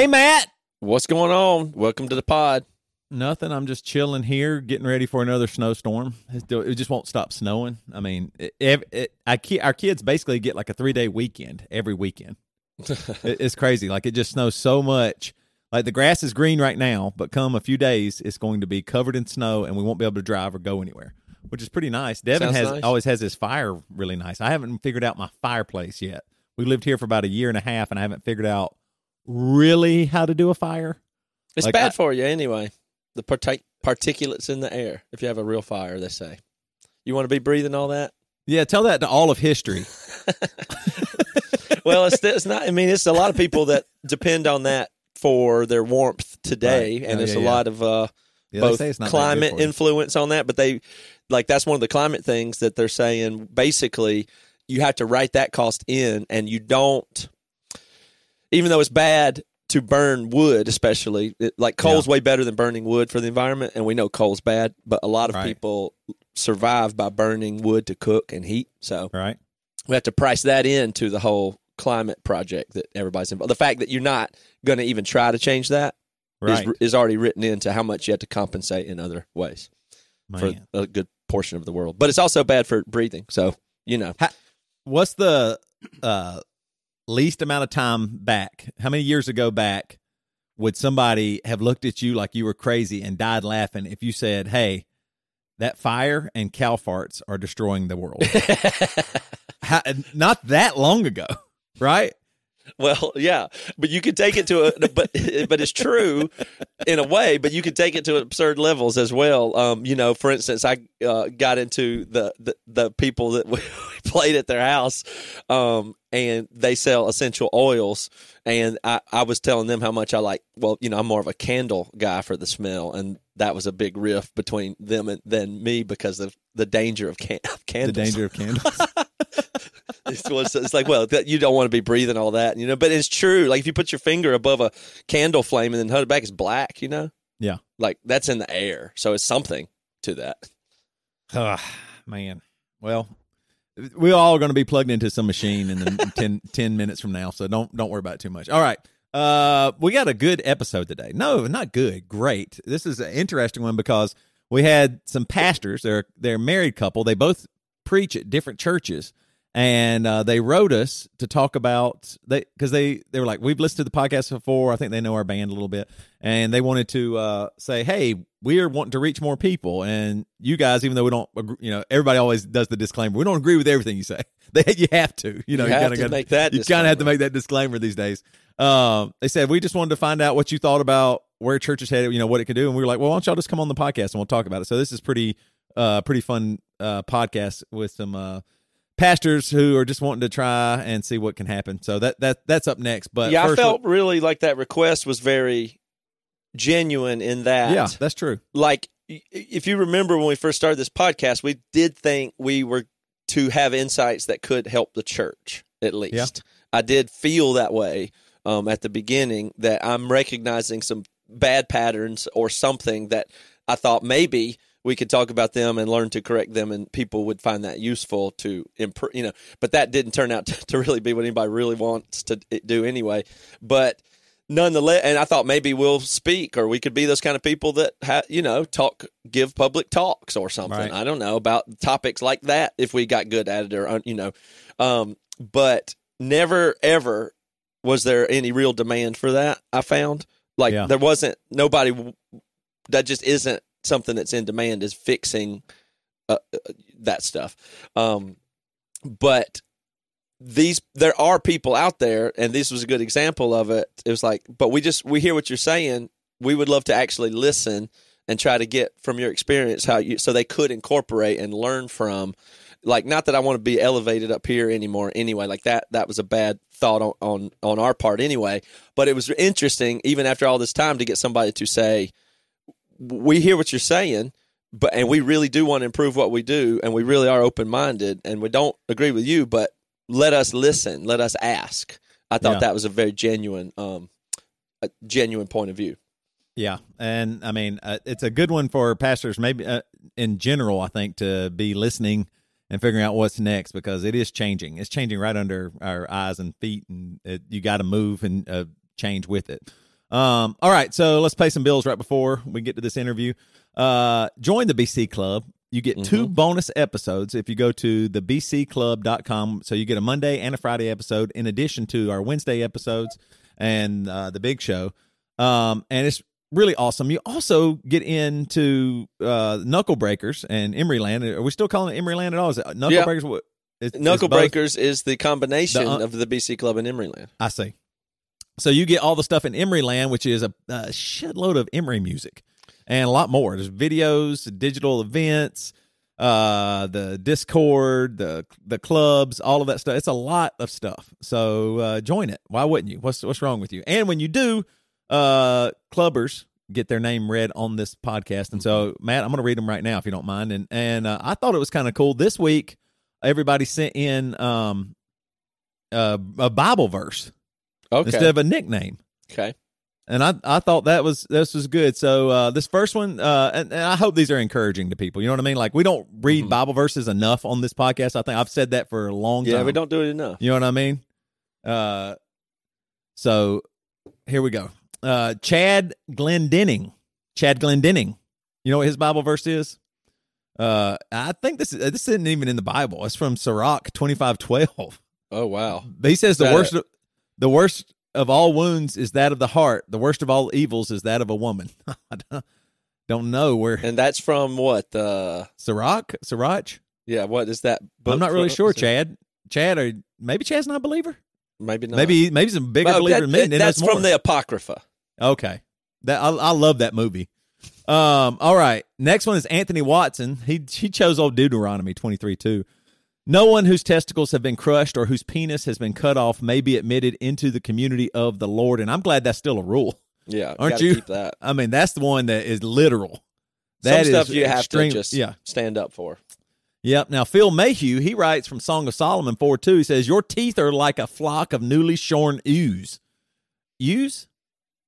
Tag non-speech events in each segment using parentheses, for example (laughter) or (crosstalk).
Hey, Matt. What's going on? Welcome to the pod. Nothing. I'm just chilling here, getting ready for another snowstorm. It just won't stop snowing. I mean, it, it, our kids basically get like a three day weekend every weekend. (laughs) It- it's crazy. Like it just snows so much. Like the grass is green right now, but come a few days, it's going to be covered in snow, and we won't be able to drive or go anywhere, which is pretty nice. Devin Sounds has nice. always has his fire really nice. I haven't figured out my fireplace yet. We lived here for about a year and a half, and I haven't figured out really how to do a fire. It's Like, bad I- for you anyway. The partic- particulates in the air. If you have a real fire, they say. You want to be breathing all that? Yeah, tell that to all of history. (laughs) (laughs) well, it's, it's not. I mean, it's a lot of people that depend on that for their warmth today, Right. and Oh, it's yeah, a yeah. lot of uh, Yeah, both say it's not that good climate influence on that. But they like that's one of the climate things that they're saying. Basically, you have to write that cost in, and you don't. Even though it's bad to burn wood, especially it, like coal's way better than burning wood for the environment, and we know coal's bad, but a lot of Right. people survive by burning wood to cook and heat. So right? we have to price that into the whole climate project that everybody's involved. The fact that you're not going to even try to change that is Right. is already written into how much you have to compensate in other ways Man. for a good portion of the world. But it's also bad for breathing. So you know, What's the uh, least amount of time back? How many years ago back would somebody have looked at you like you were crazy and died laughing if you said, "Hey, that fire and cow farts are destroying the world"? (laughs) How, not that long ago, right? Well, yeah, but you could take it to a but but it's true in a way. But you could take it to absurd levels as well. Um, you know, for instance, I uh, got into the, the the people that (laughs) we played at their house, um, and they sell essential oils, and I I was telling them how much I like. Well, you know, I'm more of a candle guy for the smell, and that was a big rift between them and than me because of the danger of, can- of The danger of candles. (laughs) It's, it's, like, well, you don't want to be breathing all that, you know. But it's true. Like if you put your finger above a candle flame and then hold it back, it's black. You know, yeah. like that's in the air, so it's something to that. Ah, man. Well, we're all going to be plugged into some machine in the (laughs) 10, 10 minutes from now, so don't don't worry about it too much. All right. Uh, we got a good episode today. No, not good. Great. This is an interesting one because we had some pastors. They're they're a married couple. They both preach at different churches, and uh, they wrote us to talk about they because they they were like we've listened to the podcast before. I think they know our band a little bit, and they wanted to uh, say, hey, we're wanting to reach more people, and you guys, even though we don't, agree, you know, everybody always does the disclaimer. We don't agree with everything you say. (laughs) They, you have to, you know, You kinda to gotta- make that You kind of have to make that disclaimer these days. Um, they said we just wanted to find out what you thought about where church is headed, you know, what it can do, and we were like, well, why don't y'all just come on the podcast and we'll talk about it. So this is pretty, uh, pretty fun uh podcast with some uh pastors who are just wanting to try and see what can happen. So that that that's up next. But yeah, I felt really like that request was very genuine in that. yeah, that's true. like if you remember when we first started this podcast, we did think we were to have insights that could help the church at least. Yeah. I did feel that way um, at the beginning that I'm recognizing some bad patterns or something that I thought maybe we could talk about them and learn to correct them and people would find that useful to improve you know but that didn't turn out to, (laughs) to really be what anybody really wants to do anyway but nonetheless and i thought maybe we'll speak or we could be those kind of people that ha, you know talk give public talks or something Right. i don't know about topics like that if we got good at it or you know um but never ever was there any real demand for that i found like Yeah. there wasn't nobody that just isn't something that's in demand is fixing uh, uh, that stuff. Um but these there are people out there and this was a good example of it. It was like but we just we hear what you're saying. We would love to actually listen and try to get from your experience how you so they could incorporate and learn from. Like not that I want to be elevated up here anymore anyway like that that was a bad thought on on, on our part anyway. But it was interesting even after all this time to get somebody to say we hear what you're saying but and we really do want to improve what we do and we really are open minded and we don't agree with you but let us listen let us ask i thought Yeah. that was a very genuine um a genuine point of view Yeah, and I mean uh, it's a good one for pastors, maybe uh, in general. I think to be listening and figuring out what's next because it is changing. It's changing right under our eyes and feet, and it, you got to move and uh, change with it. Um, all right, so let's pay some bills right before we get to this interview. Uh, join the BC Club. You get two bonus episodes if you go to the bcclub.com. So you get a Monday and a Friday episode in addition to our Wednesday episodes and uh, the big show. Um, and it's really awesome. You also get into uh, Knuckle Breakers and Emeryland. Are we still calling it Emeryland at all? Is it Knuckle Yeah. Breakers? What? It's, it's Knuckle? Breakers is the combination The, uh, of the BC Club and Emeryland. I see. So you get all the stuff in Emeryland, which is a, a shitload of Emery music and a lot more. There's videos, digital events, uh, the Discord, the the clubs, all of that stuff. It's a lot of stuff. So uh, join it. Why wouldn't you? What's what's wrong with you? And when you do, uh, clubbers get their name read on this podcast. And so, Matt, I'm going to read them right now if you don't mind. And and uh, I thought it was kind of cool this week. Everybody sent in um, uh, a Bible verse Okay. instead of a nickname. okay. And I, I thought that was this was good. So uh, this first one, uh, and, and I hope these are encouraging to people. You know what I mean? Like we don't read Mhm. Bible verses enough on this podcast. I think I've said that for a long Yeah, time. Yeah, we don't do it enough. You know what I mean? Uh, so here we go. Uh, Chad Glendenning. Chad Glendenning. You know what his Bible verse is? Uh, I think this is this isn't even in the Bible. It's from Sirach twenty five twelve. Oh wow. He says the of, the worst of all wounds is that of the heart. The worst of all evils is that of a woman. (laughs) I don't- know where And that's from what? Uh Sirach Sirach. yeah, what is that book? I'm not really sure. Chad, Chad, or maybe Chad's not a believer. Maybe not. Maybe maybe some bigger believer that- than me. that- that's from the Apocrypha. Okay. That I, I love that movie. Um, all right. Next one is Anthony Watson. He he chose old Deuteronomy 23 2. No one whose testicles have been crushed or whose penis has been cut off may be admitted into the community of the Lord. And I'm glad that's still a rule. Yeah, Aren't you? keep that? I mean, that's the one that is literal. That Some is stuff you have extreme- to just yeah. stand up for. Yep. Now Phil Mayhew, he writes from Song of Solomon 4 2. He says, Your teeth are like a flock of newly shorn ewes. Ewes?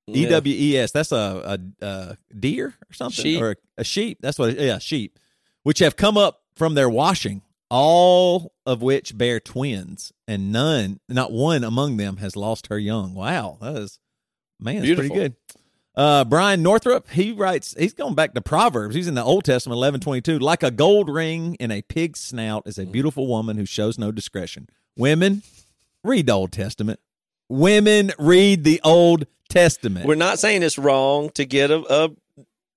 E. W E S. That's a, a, a deer or something, Sheep. or a, a sheep. That's what. It, yeah, sheep, which have come up from their washing, all of which bear twins, and none, not one among them, has lost her young. Wow, that is man, that's pretty good. Uh, Brian Northrup, he writes, he's going back to Proverbs. He's in the Old Testament, eleven twenty two. Like a gold ring in a pig's snout is a beautiful woman who shows no discretion. Women, read the Old Testament. Women, read the Old Testament. We're not saying it's wrong to get a, a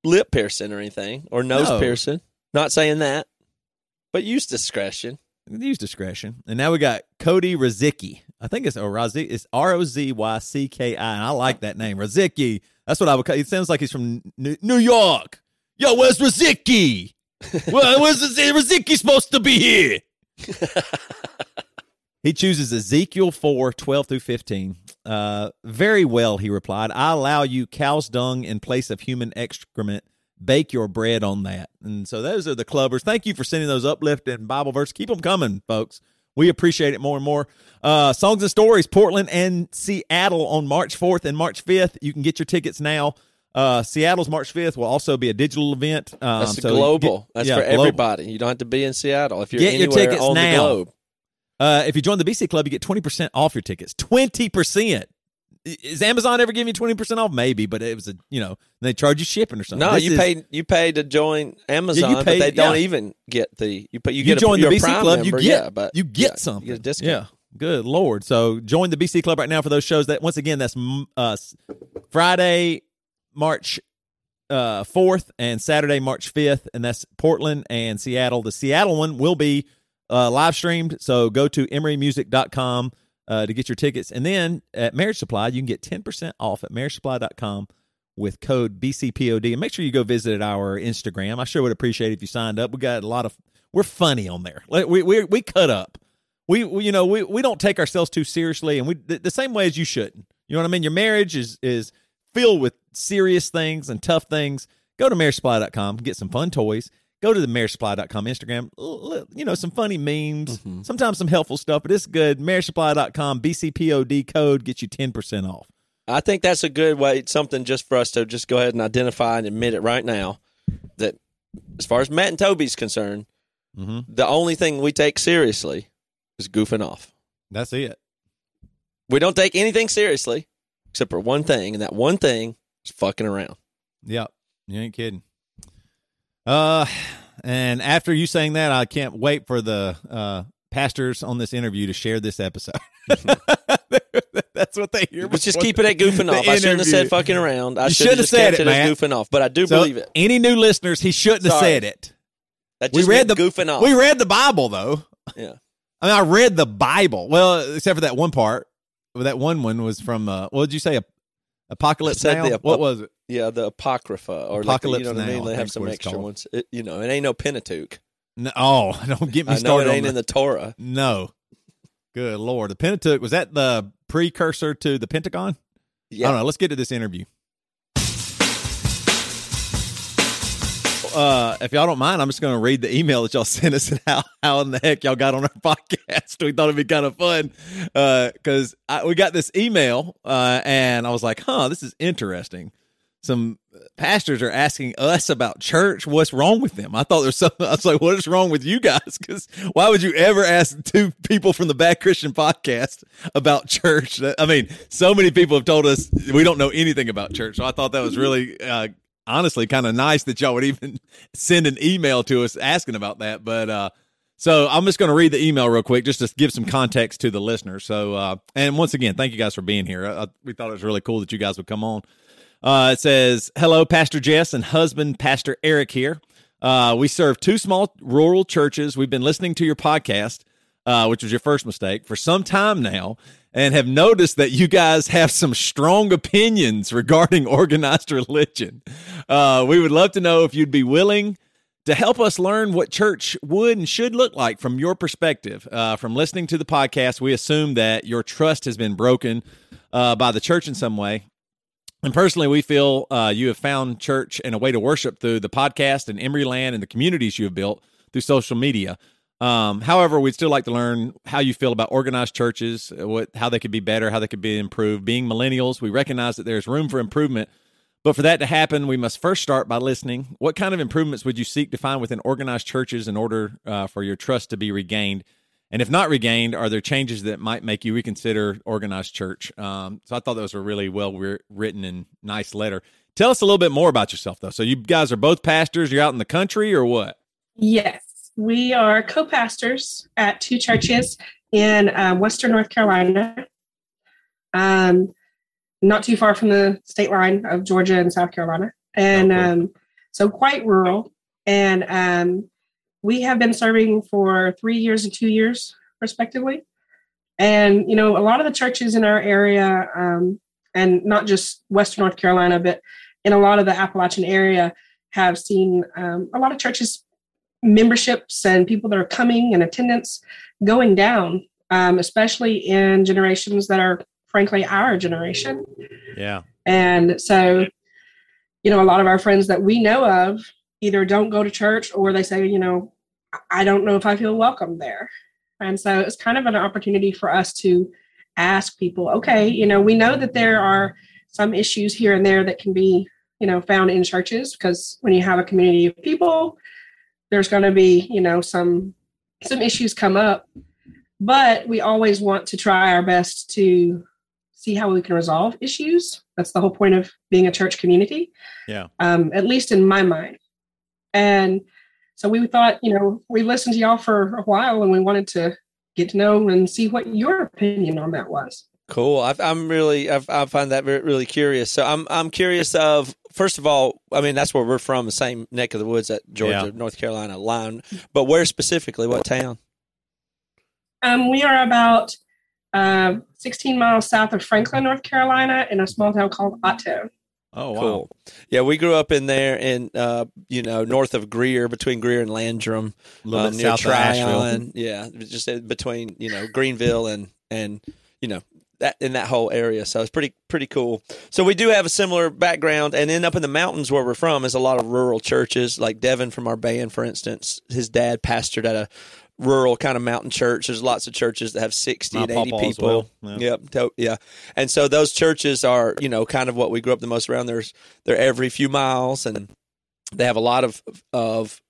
lip piercing or anything or nose No. piercing. Not saying that, but use discretion. Use discretion. And now we got Cody Rozycki. I think it's or Rozik. It's R O Z Y C K I. And I like that name, Rozycki. That's what I would call. It sounds like he's from New, New York. Yo, where's Rozycki? (laughs) well, where's Rozycki supposed to be here? (laughs) he chooses Ezekiel 4, 12 through 15. Uh, very well, he replied. I allow you cow's dung in place of human excrement. Bake your bread on that. And so those are the clubbers. Thank you for sending those uplifting Bible verses. Keep them coming, folks. We appreciate it more and more. Uh, Songs and Stories, Portland and Seattle on March 4th and March 5th. You can get your tickets now. Uh, Seattle's March 5th will also be a digital event. Um, That's so global. get- That's yeah, for global. everybody. You don't have to be in Seattle. If you're Get your anywhere tickets on now. the globe, Uh, if you join the BC Club, you get 20% off your tickets. 20%. Is Amazon ever giving you 20% off? Maybe, but it was a, you know, they charge you shipping or something. no, This you is- pay you pay to join Amazon, pay- but they don't yeah. even get the you pay you You get join a, the BC Prime Club, member, you get, yeah, but you get yeah, something. You get a discount. Yeah. Good Lord. So join the BC Club right now for those shows. That once again, that's uh, Friday, March uh, 4th and Saturday, March 5th. And that's Portland and Seattle. The Seattle one will be uh, live streamed. So go to emerymusic.com uh, to get your tickets. And then at Marriage Supply, you can get 10% off at marriagesupply.com with code BCPOD. And make sure you go visit our Instagram. I sure would appreciate it if you signed up. We got a lot of, we're funny on there. Like, We, we, we cut up. We, we you know we, we don't take ourselves too seriously and we the, the same way as you shouldn't you know what i mean your marriage is is filled with serious things and tough things go to marriagesupply.com get some fun toys go to the marriagesupply.com instagram you know some funny memes sometimes some helpful stuff but it's good marriagesupply.com bcpod code gets you 10% off I think that's a good way, something just for us to just go ahead and identify and admit it right now that as far as Matt and Toby's concerned, mm-hmm. the only thing we take seriously is goofing off. that's it We don't take anything seriously. except for one thing, and that one thing is fucking around. Yep. You ain't kidding. Uh, and after you saying that, I can't wait for the uh, pastors on this interview to share this episode. (laughs) That's what they hear. Let's just keep it at goofing off. I shouldn't have said fucking around. I should have said it, it, as goofing off. But I do So, believe it. Any new listeners, he shouldn't have said it. That We read the goofing off. We read the Bible though. yeah. I mean, I read the Bible. Well, except for that one part. Well, that one one was from. Uh, what did you say? Apocalypse I said Now. the- what was it? Yeah, the Apocrypha or Apocalypse like, you know what I Now, mean? I They have some extra called. ones. It, you know, it ain't no Pentateuch. No, oh, (laughs) don't get me I know started it on ain't the, in the Torah. No. Good lord, the Pentateuch was that the precursor to the Pentagon? I Yeah. don't know. Let's get to this interview. Uh, if y'all don't mind, I'm just going to read the email that y'all (laughs) sent us and how, how in the heck y'all got on our (laughs) podcast. We thought it'd be kind of fun because we got this email uh, and I was like, huh, this is interesting. Some pastors are asking us about church. What's wrong with them? I thought there's something. I was like, what is wrong with you guys? Because why would you ever ask two people from the Bad Christian podcast about church? I mean, so many people have told us we don't know anything about church. So I thought that was really, uh, honestly, kind of nice that y'all would even (laughs) send an email to us asking about that. But, uh, so I'm just going to read the email real quick just to give some context to the listeners. So, uh, and once again, thank you guys for being here. I, we thought it was really cool that you guys would come on. Uh, it says, Hello, Pastor Jess and husband, Pastor Eric here. Uh, we serve two small rural churches. We've been listening to your podcast, uh, which was your first mistake, for some time now, and have noticed that you guys have some strong opinions regarding (laughs) organized religion. Uh, we would love to know if you'd be willing to help us learn what church would and should look like from your perspective. Uh, from listening to the podcast, we assume that your trust has been broken uh, by the church in some way. And personally, we feel uh, you have found church and a way to worship through the podcast and Emery Land and the communities you have built through social media. Um, however, we'd still like to learn how you feel about organized churches, uh, what how they could be better, how they could be improved. Being millennials, we recognize that there's room for improvement, but for that to happen, we must first start by listening. What kind of improvements would you seek to find within organized churches in order uh, for your trust to be regained? And if not regained, are there changes that might make you reconsider organized church? Um, so I thought those were really well written and nice letter. Tell us a little bit more about yourself, though. So you guys are both pastors. You're out in the country, or what? Yes, we are co pastors at two churches in uh, Western North Carolina, um, not too far from the state line of Georgia and South Carolina. And cool. um, so quite rural. And um, we have been serving for three years and two years, respectively. And, you know, a lot of the churches in our area, um, and not just Western North Carolina, but in a lot of the Appalachian area, have seen um, a lot of churches memberships and people that are coming and attendance going down, um, especially in generations that are frankly our generation. Yeah. And so, you know, a lot of our friends that we know of either don't go to church or they say, you know, I don't know if I feel welcome there. And so it's kind of an opportunity for us to ask people, okay, you know, we know that there are some issues here and there that can be, you know, found in churches because when you have a community of people, there's going to be, you know, some some issues come up, but we always want to try our best to see how we can resolve issues. That's the whole point of being a church community. Yeah. Um, at least in my mind. And so we thought, you know, we listened to y'all for a while and we wanted to get to know and see what your opinion on that was. Cool. I, I'm really, I, I find that very, really curious. So I'm, I'm curious of first of all, I mean that's where we're from, the same neck of the woods at Georgia, Yeah. North Carolina line. But where specifically? What town? Um, we are about uh, 16 miles south of Franklin, North Carolina, in a small town called Otto. Oh wow. Cool. Yeah, we grew up in there, in uh, you know, north of Greer, between Greer and Landrum, A little uh, bit near south of Asheville. Tryon. Yeah, just between you know Greenville and and you know that in that whole area. So it's pretty pretty cool. So we do have a similar background, and then up in the mountains where we're from is a lot of rural churches, like Devin from our band, for instance. His dad pastored at a rural kind of mountain church. There's lots of churches that have sixty My and eighty people. well. Yeah. Yep, yeah. And so those churches are, you know, kind of what we grew up the most around. There's they're every few miles, and they have a lot of of,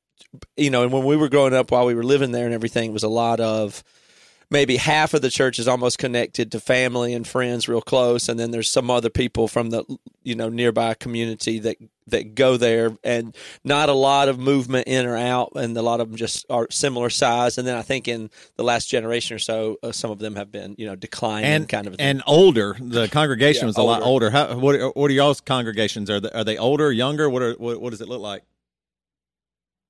you know. And when we were growing up, while we were living there and everything, it was a lot of maybe half of the church is almost connected to family and friends real close and then there's some other people from the you know nearby community that that go there and not a lot of movement in or out and a lot of them just are similar size and then i think in the last generation or so uh, some of them have been you know declining and kind of thing. and older. The congregation Yeah, was a lot older. older. How, what what are y'all's congregations? Are they, are they older, younger? What are what, what does it look like?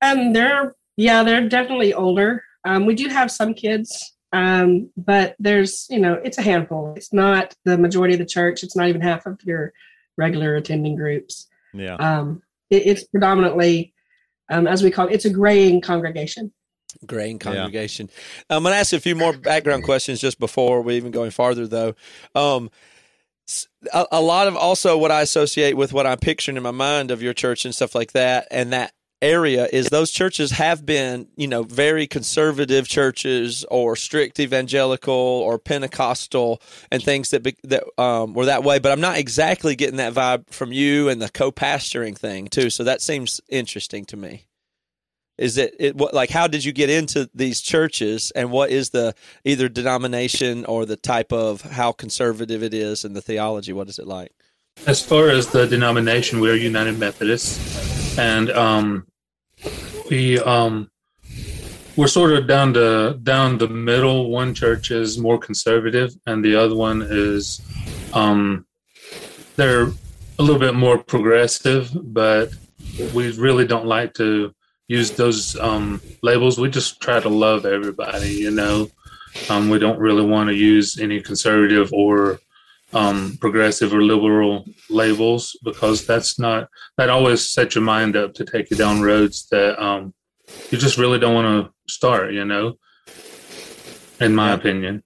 Um, they're yeah, they're definitely older. Um, we do have some kids, um, but there's you know it's a handful. It's not the majority of the church. It's not even half of your regular attending groups. Yeah. Um, it, it's predominantly, um, as we call it, it's a graying congregation. Graying congregation. I'm going to ask a few more background questions just before we even going farther, though. Um, s- a, a lot of also what I associate with what I'm picturing in my mind of your church and stuff like that, and that area is those churches have been, you know, very conservative churches or strict evangelical or Pentecostal and things that be, that um, were that way. But I'm not exactly getting that vibe from you and the co-pastoring thing too. So that seems interesting to me is it, it what like how did you get into these churches and what is the either denomination or the type of how conservative it is and the theology what is it like As far as the denomination, we're United Methodists, and um, we um, we're sort of down the down the middle. One church is more conservative, and the other one is um, they're a little bit more progressive. But we really don't like to use those um, labels. We just try to love everybody, you know. Um, we don't really want to use any conservative or um, progressive or liberal labels because that's not that always sets your mind up to take you down roads that um, you just really don't want to start. You know, in my Yeah. opinion.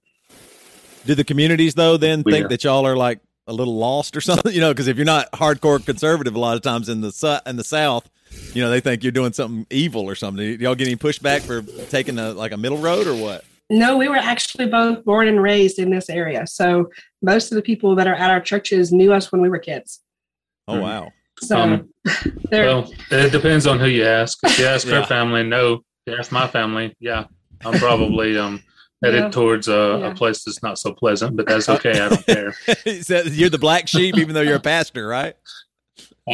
Do the communities though then Yeah. think that y'all are like a little lost or (laughs) something? You know, because if you're not hardcore conservative, a lot of times in the su- in the South, you know, they think you're doing something evil or something. Do y'all get any pushback for taking a like a middle road or what? No, we were actually both born and raised in this area. So most of the people that are at our churches knew us when we were kids. Oh Hmm. wow. So Um, (laughs) Well, it depends on who you ask. If you ask Yeah. her family, no. If you ask my family, yeah, I'm probably um, headed Yeah. towards a, Yeah. a place that's not so pleasant, but that's okay. I don't care. (laughs) So you're the black sheep, even though you're a pastor, right? (laughs)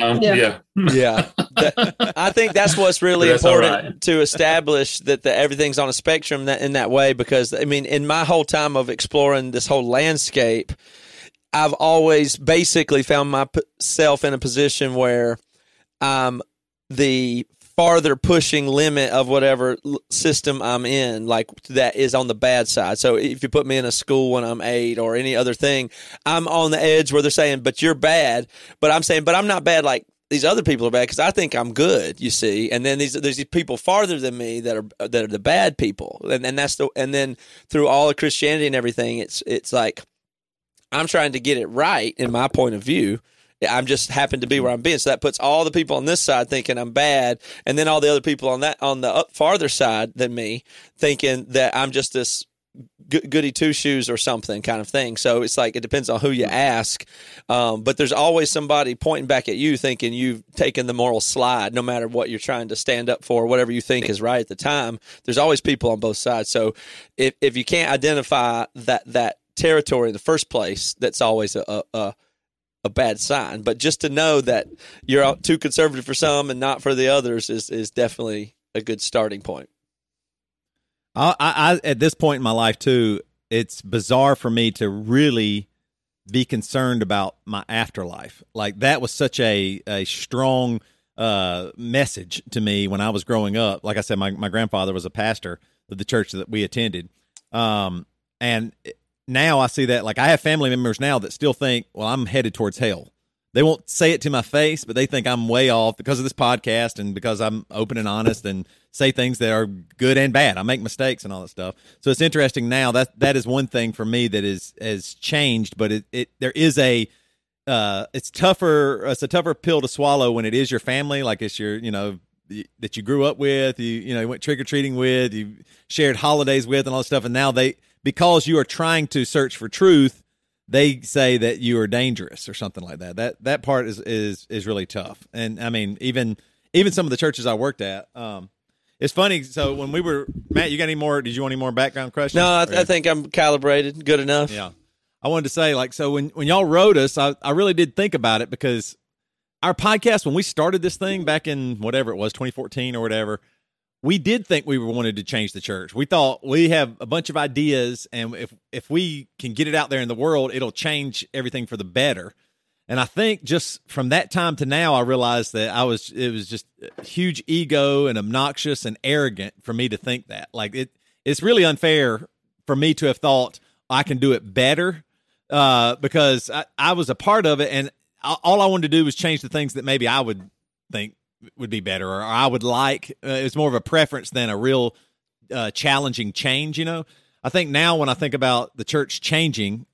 Um, Yeah. yeah. yeah That- i think that's what's (laughs) really That's important right. to establish that the, everything's on a spectrum that, in that way because i mean in my whole time of exploring this whole landscape i've always basically found myself in a position where i'm the farther pushing limit of whatever system I'm in, like that is on the bad side. So if you put me in a school when I'm eight or any other thing, I'm on the edge where they're saying, but you're bad. But I'm saying, but I'm not bad like these other people are bad because I think I'm good, you see. And then these there's these people farther than me that are that are the bad people. And and that's the and then through all of Christianity and everything, it's it's like I'm trying to get it right in my point of view. I'm just happen to be where I'm being. So that puts all the people on this side thinking I'm bad, and then all the other people on that on the up farther side than me thinking that I'm just this goody two shoes or something kind of thing. So it's like it depends on who you ask, um, but there's always somebody pointing back at you thinking you've taken the moral slide, no matter what you're trying to stand up for, whatever you think is right at the time. There's always people on both sides. So if if you can't identify that that territory in the first place, that's always a, a, a a bad sign. But just to know that you're too conservative for some and not for the others is is definitely a good starting point. I, I, at this point in my life too, it's bizarre for me to really be concerned about my afterlife. Like that was such a a strong uh, message to me when I was growing up. Like I said, my my grandfather was a pastor of the church that we attended, um, and now I see that like I have family members now that still think, well, I'm headed towards hell. They won't say it to my face, but they think I'm way off because of this podcast and because I'm open and honest and say things that are good and bad. I make mistakes and all that stuff. So it's interesting now that that is one thing for me that is has changed, but it, it there is a uh it's tougher it's a tougher pill to swallow when it is your family, like it's your, you know, that you grew up with, you you know, you went trick or treating with, you shared holidays with and all that stuff and now they because you are trying to search for truth, they say that you are dangerous or something like that. That that part is is is really tough. And I mean, even even some of the churches I worked at, um, it's funny. So when we were Matt, you got any more? Did you want any more background questions? No, I, Or- I think I'm calibrated good enough. Yeah. I wanted to say, like, so when, when y'all wrote us, I, I really did think about it because our podcast, when we started this thing back in whatever it was, 2014 or whatever, we did think we wanted to change the church. We thought we have a bunch of ideas, and if if we can get it out there in the world, it'll change everything for the better. And I think just from that time to now, I realized that I was it was just huge ego and obnoxious and arrogant for me to think that. Like it, it's really unfair for me to have thought I can do it better uh, because I, I was a part of it, and all I wanted to do was change the things that maybe I would think would be better or I would like. Uh, it's more of a preference than a real uh, challenging change. You know, I think now when I think about the church changing,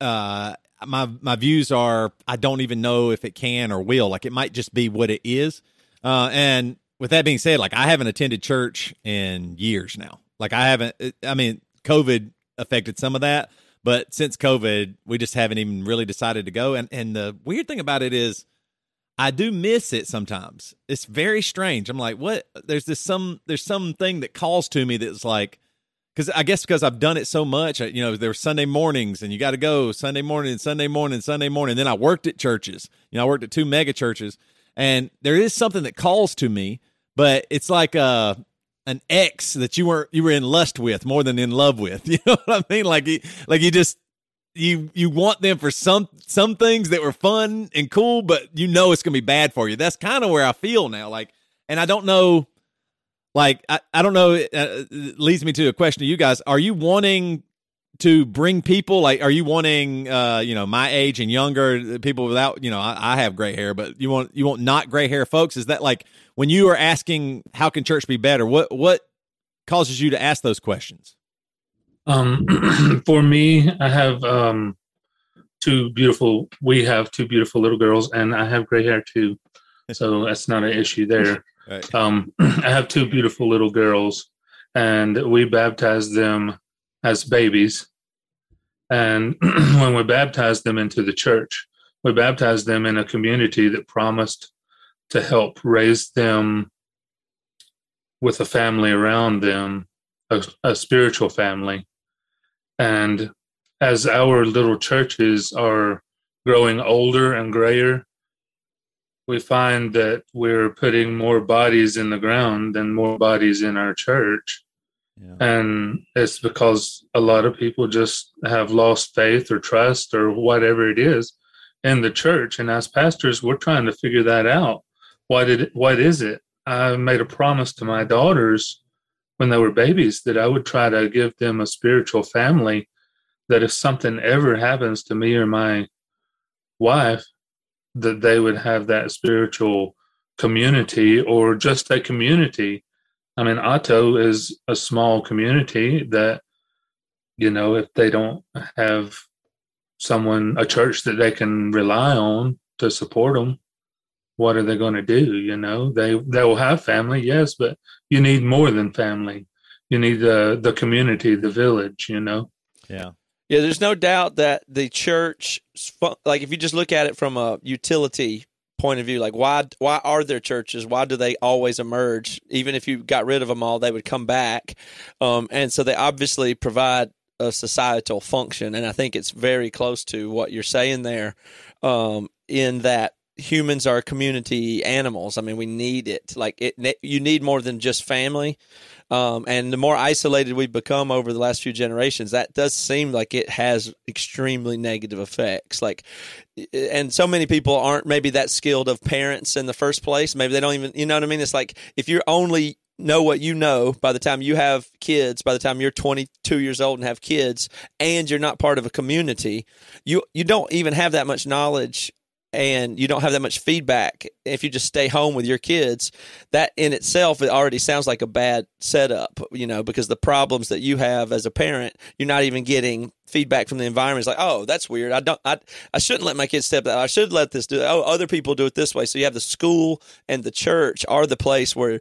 uh, my my views are I don't even know if it can or will. Like it might just be what it is. Uh, and with that being said, like I haven't attended church in years now. Like I haven't. I mean, COVID affected some of that, but since COVID, we just haven't even really decided to go. And and the weird thing about it is, I do miss it sometimes. It's very strange. I'm like, what? There's this some there's something that calls to me that's like, because I guess because I've done it so much. You know, there were Sunday mornings, and you got to go Sunday morning, Sunday morning, Sunday morning. Then I worked at churches. You know, I worked at two mega churches, and there is something that calls to me, but it's like a an ex that you weren't you were in lust with more than in love with. (laughs) You know what I mean? Like like you just you you want them for some some things that were fun and cool, but you know it's gonna be bad for you. That's kind of where I feel now. Like, and I don't know. Like I, I don't know. It, uh, it leads me to a question to you guys: Are you wanting to bring people? Like, are you wanting, uh, you know, my age and younger people without, you know, I, I have gray hair, but you want you want not gray hair folks? Is that like when you are asking how can church be better? What what causes you to ask those questions? Um, (clears throat) for me, I have um, two beautiful. We have two beautiful little girls, and I have gray hair too, so that's not an issue there. (laughs) Right. Um, (clears throat) I have two beautiful little girls, and we baptized them as babies. And (clears throat) when we baptized them into the church, we baptized them in a community that promised to help raise them with a family around them, a, a spiritual family. And as our little churches are growing older and grayer, we find that we're putting more bodies in the ground than more bodies in our church. Yeah. And it's because a lot of people just have lost faith or trust or whatever it is in the church. And as pastors, we're trying to figure that out. What did what is it? I made a promise to my daughters when they were babies that I would try to give them a spiritual family that if something ever happens to me or my wife that they would have that spiritual community or just a community. I mean otto is a small community that you know if they don't have someone a church that they can rely on to support them what are they going to do you know? They they will have family yes but you need more than family you need the the community the village you know Yeah. Yeah, there's no doubt that the church, like if you just look at it from a utility point of view, like why why are there churches? Why do they always emerge? Even if you got rid of them all, they would come back, um, and so they obviously provide a societal function, and I think it's very close to what you're saying there, um, in that humans are community animals. I mean, we need it. Like it, you need more than just family. Um, and the more isolated we've become over the last few generations, that does seem like it has extremely negative effects. Like, and so many people aren't maybe that skilled of parents in the first place. Maybe they don't even, you know what I mean? It's like if you're only know what you know by the time you have kids, by the time you're 22 years old and have kids, and you're not part of a community, you you don't even have that much knowledge and you don't have that much feedback if you just stay home with your kids that in itself it already sounds like a bad setup you know because the problems that you have as a parent you're not even getting feedback from the environment. Is like oh that's weird. I don't i, I shouldn't let my kids step that i should let this do oh other people do it this way. So you have the school and the church are the place where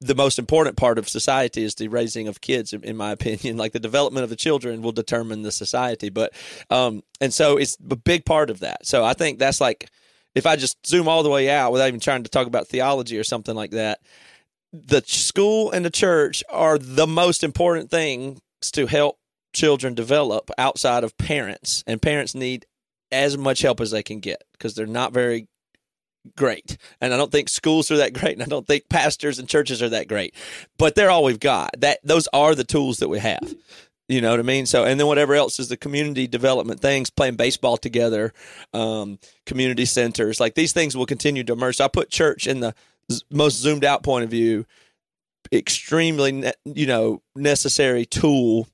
the most important part of society is the raising of kids in my (laughs) opinion. Like the development of the children will determine the society. But um and so it's a big part of that. So i think that's like if I just zoom all the way out without even trying to talk about theology or something like that, the school and the church are the most important things to help children develop outside of parents, and parents need as much help as they can get because they're not very great. And I don't think schools are that great, and I don't think pastors and churches are that great. But they're all we've got. That those are the tools that we have. You know what I mean? So, and then whatever else is the community development things, playing baseball together, um, community centers, like these things will continue to emerge. So I put church in the most zoomed out point of view, extremely, you know, necessary tool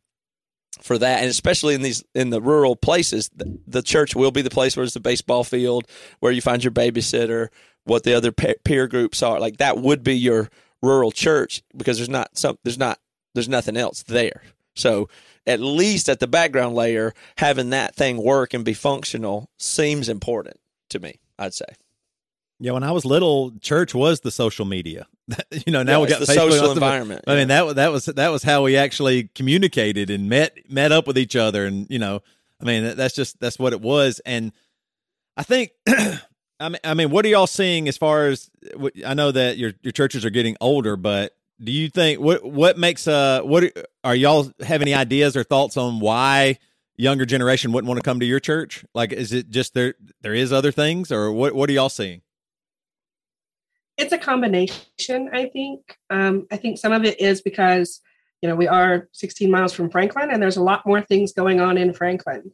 for that, and especially in these in the rural places, the, the church will be the place where it's the baseball field, where you find your babysitter, what the other peer groups are. Like that would be your rural church because there's not some there's not there's nothing else there. So at least at the background layer, having that thing work and be functional seems important to me. I'd say. Yeah, when I was little, church was the social media. (laughs) you know, now yeah, we got the social environment. I mean, that that was that was how we actually communicated and met met up with each other, and you know, I mean, that's just that's what it was. And I think, (clears throat) I mean, I mean, what are y'all seeing as far as? I know that your your churches are getting older, but do you think what what makes uh what are y'all have any ideas or thoughts on why younger generation wouldn't want to come to your church? Like, is it just there there is other things, or what what are y'all seeing? It's a combination, I think. Um, I think some of it is because you know we are 16 miles from Franklin, and there's a lot more things going on in Franklin.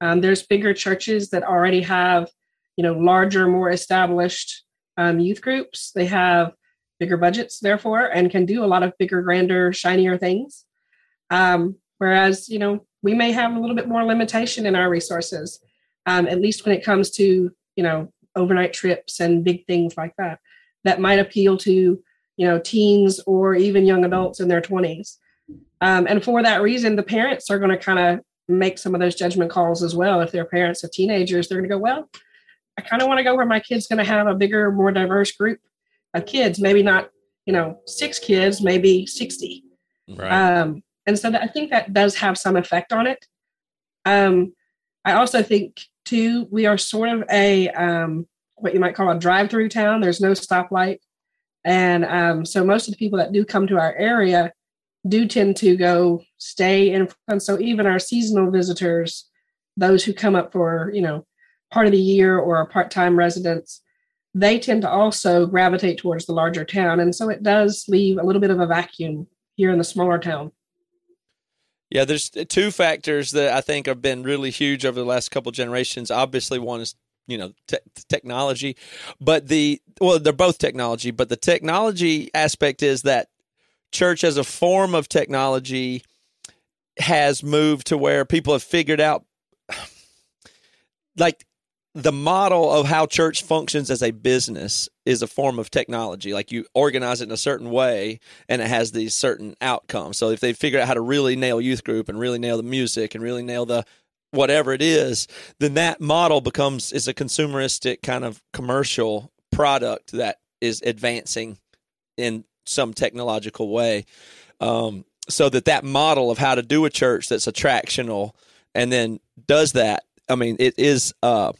Um, there's bigger churches that already have you know larger, more established um, youth groups. They have bigger budgets, therefore, and can do a lot of bigger, grander, shinier things. Um, whereas, you know, we may have a little bit more limitation in our resources, um, at least when it comes to, you know, overnight trips and big things like that, that might appeal to, you know, teens or even young adults in their 20s. Um, and for that reason, the parents are going to kind of make some of those judgment calls as well. If they're parents of teenagers, they're going to go, well, I kind of want to go where my kid's going to have a bigger, more diverse group of kids, maybe not, you know, six kids, maybe 60. Right. Um, and so that, I think that does have some effect on it. Um, I also think, too, we are sort of a, um, what you might call a drive through town. There's no stoplight. And um, so most of the people that do come to our area do tend to go stay in. And so even our seasonal visitors, those who come up for, you know, part of the year or are part time residents, they tend to also gravitate towards the larger town. And so it does leave a little bit of a vacuum here in the smaller town. Yeah, there's two factors that I think have been really huge over the last couple generations. Obviously, one is you know te- technology, but the well, they're both technology, but the technology aspect is that church as a form of technology has moved to where people have figured out like the model of how church functions as a business is a form of technology. Like you organize it in a certain way and it has these certain outcomes. So if they figure out how to really nail youth group and really nail the music and really nail the whatever it is, then that model becomes is a consumeristic kind of commercial product that is advancing in some technological way. Um, so that that model of how to do a church that's attractional and then does that. I mean, it is uh,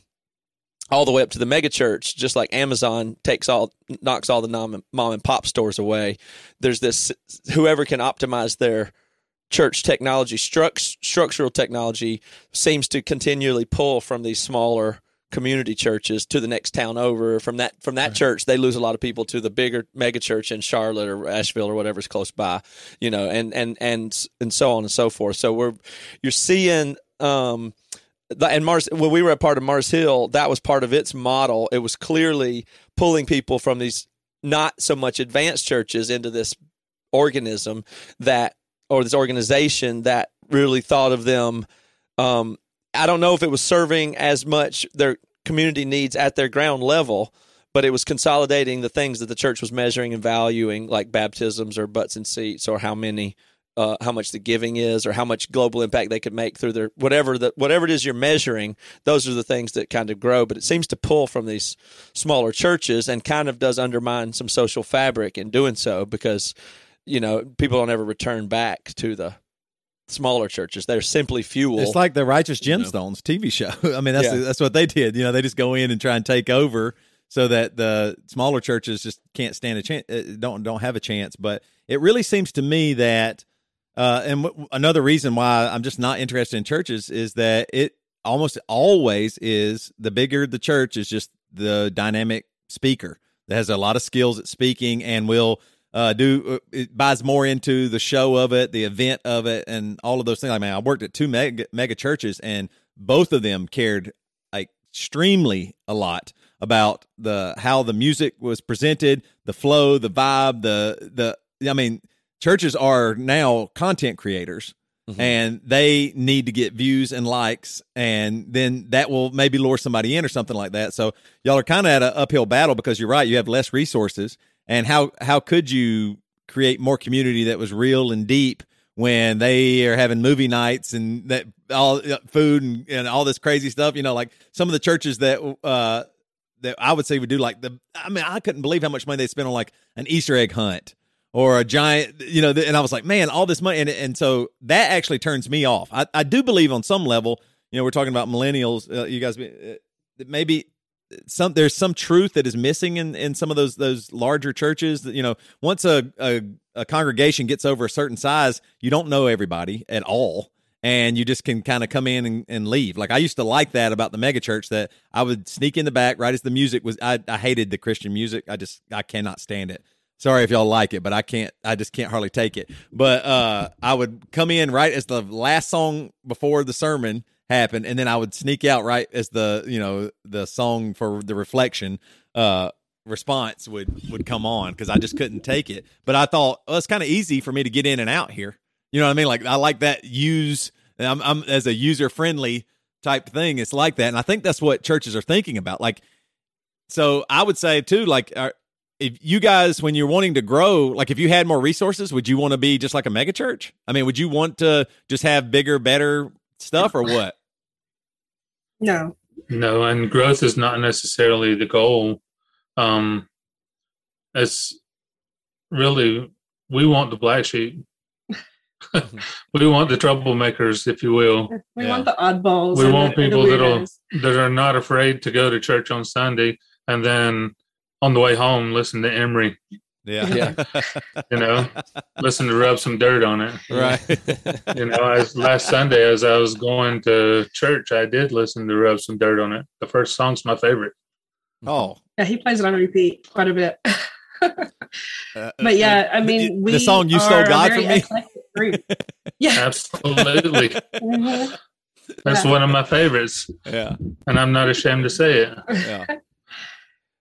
all the way up to the mega church, just like Amazon takes all knocks all the mom and pop stores away. There's this whoever can optimize their church technology, struct, structural technology, seems to continually pull from these smaller community churches to the next town over. From that from that right. church, they lose a lot of people to the bigger mega church in Charlotte or Asheville or whatever's close by. You know, and and and and so on and so forth. So we're you're seeing. Um, and Mars when we were a part of Mars Hill, that was part of its model. It was clearly pulling people from these not so much advanced churches into this organism that or this organization that really thought of them um, I don't know if it was serving as much their community needs at their ground level, but it was consolidating the things that the church was measuring and valuing, like baptisms or butts and seats or how many uh, how much the giving is or how much global impact they could make through their whatever that whatever it is you're measuring those are the things that kind of grow. But it seems to pull from these smaller churches and kind of does undermine some social fabric in doing so because you know people don't ever return back to the smaller churches they're simply fuel it's like the righteous gemstones you know? tv show (laughs) i mean that's yeah. that's what they did you know they just go in and try and take over so that the smaller churches just can't stand a chance, uh, don't don't have a chance. But it really seems to me that, uh, and w- another reason why I'm just not interested in churches is that it almost always is the bigger the church is just the dynamic speaker that has a lot of skills at speaking and will uh, do uh, it buys more into the show of it, the event of it, and all of those things. I mean, I worked at two mega, mega churches, and both of them cared like extremely a lot about the how the music was presented, the flow, the vibe, the the. I mean, churches are now content creators. Mm-hmm. And they need to get views and likes, and then that will maybe lure somebody in or something like that. So y'all are kind of at an uphill battle because you're right; you have less resources, and how how could you create more community that was real and deep when they are having movie nights and that all uh, food and, and all this crazy stuff? You know like some of the churches that uh that I would say would do like the I mean I couldn't believe how much money they spent on like an Easter egg hunt or a giant you know and I was like man all this money and and so that actually turns me off. I, I do believe on some level you know we're talking about millennials uh, you guys uh, maybe some there's some truth that is missing in in some of those those larger churches that you know once a, a, a congregation gets over a certain size you don't know everybody at all. And you just can kind of come in and, and leave. Like i used to like that about the megachurch that i would sneak in the back right as the music was I, I hated the christian music. I just i cannot stand it. Sorry if y'all like it but i can't i just can't hardly take it. But uh i would come in right as the last song before the sermon happen and then i would sneak out right as the you know the song for the reflection uh response would would come on because i just couldn't take it. But i thought well, it's kind of easy for me to get in and out here. You know what i mean? Like i like that use i'm, I'm as a user friendly type thing it's like that and i think that's what churches are thinking about. Like so i would say too like are, if you guys when you're wanting to grow like if you had more resources would you want to be just like a mega church i mean would you want to just have bigger better stuff or what? No. No, and growth is not necessarily the goal. Um, it's really we want the black sheep. (laughs) we want the troublemakers, if you will. We yeah. want the oddballs. We want the, people that are that are not afraid to go to church on Sunday and then on the way home listen to Emery yeah. yeah. (laughs) you know, listen to rub some dirt on it. Right. (laughs) you know, as last Sunday as I was going to church, I did listen to rub some dirt on it. The first song's my favorite. Oh. Yeah, he plays it on repeat quite a bit. (laughs) Uh, but yeah, I mean, we the song "You Stole God from Me." yeah, absolutely. mm-hmm. That's yeah. one of my favorites. Yeah, and I'm not ashamed to say it. Yeah.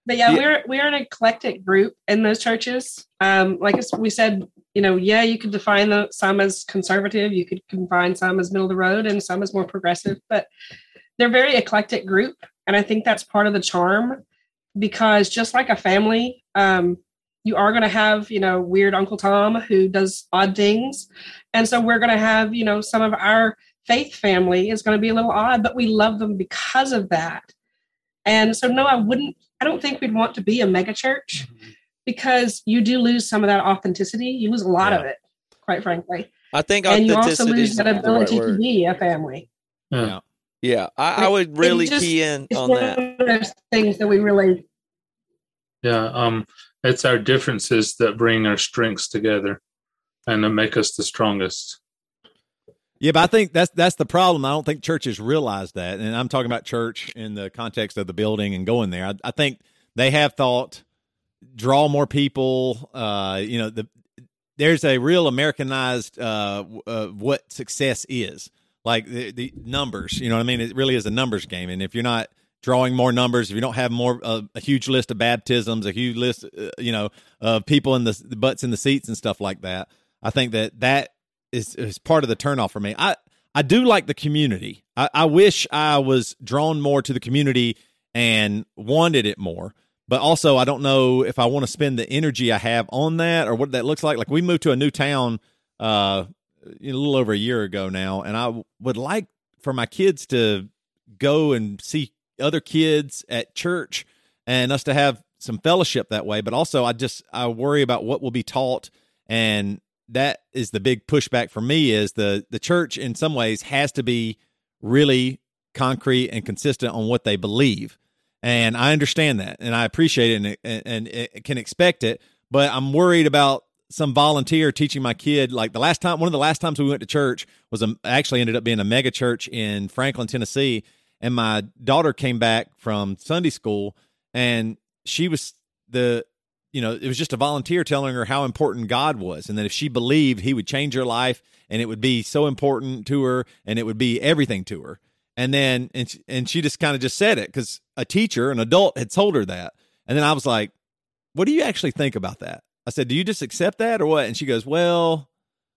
But yeah, yeah, we're we're an eclectic group in those churches. Um, like we said, you know, yeah, you could define the, some as conservative, you could define some as middle of the road, and some as more progressive. But they're very eclectic group, and I think that's part of the charm because just like a family, um, you are going to have you know weird Uncle Tom who does odd things, and so we're going to have you know some of our faith family is going to be a little odd, but we love them because of that. And so, no, I wouldn't I don't think we'd want to be a mega church mm-hmm. because you do lose some of that authenticity. You lose a lot yeah. of it, quite frankly. I think and you also lose that ability right to be a family. Yeah, yeah. I, I would really just, key in on that. things that we really. Yeah, um, it's our differences that bring our strengths together, and that make us the strongest. Yeah, but I think that's that's the problem. I don't think churches realize that, and I'm talking about church in the context of the building and going there. I, I think they have thought draw more people. Uh, you know, the there's a real Americanized uh, uh, what success is like the, the, numbers. You know what I mean? It really is a numbers game, and if you're not drawing more numbers, if you don't have more uh, a huge list of baptisms, a huge list, uh, you know, of people in the, the butts in the seats and stuff like that, I think that that is is part of the turnoff for me. I I do like the community. I, I wish I was drawn more to the community and wanted it more. But also, I don't know if I want to spend the energy I have on that or what that looks like. Like we moved to a new town uh, a little over a year ago now, and I would like for my kids to go and see other kids at church and us to have some fellowship that way. But also, I just I worry about what will be taught and that is the big pushback for me is the the church in some ways has to be really concrete and consistent on what they believe and I understand that, and I appreciate it, and, and, and can expect it. But I'm worried about some volunteer teaching my kid. Like the last time, one of the last times we went to church was a, actually ended up being a mega church in Franklin, Tennessee, and my daughter came back from Sunday school, and she was the you know, it was just a volunteer telling her how important God was and that if she believed he would change her life and it would be so important to her and it would be everything to her. And then, and she, and she just kind of just said it because a teacher, an adult had told her that. And then I was like, what do you actually think about that? I said, do you just accept that or what? And she goes, well,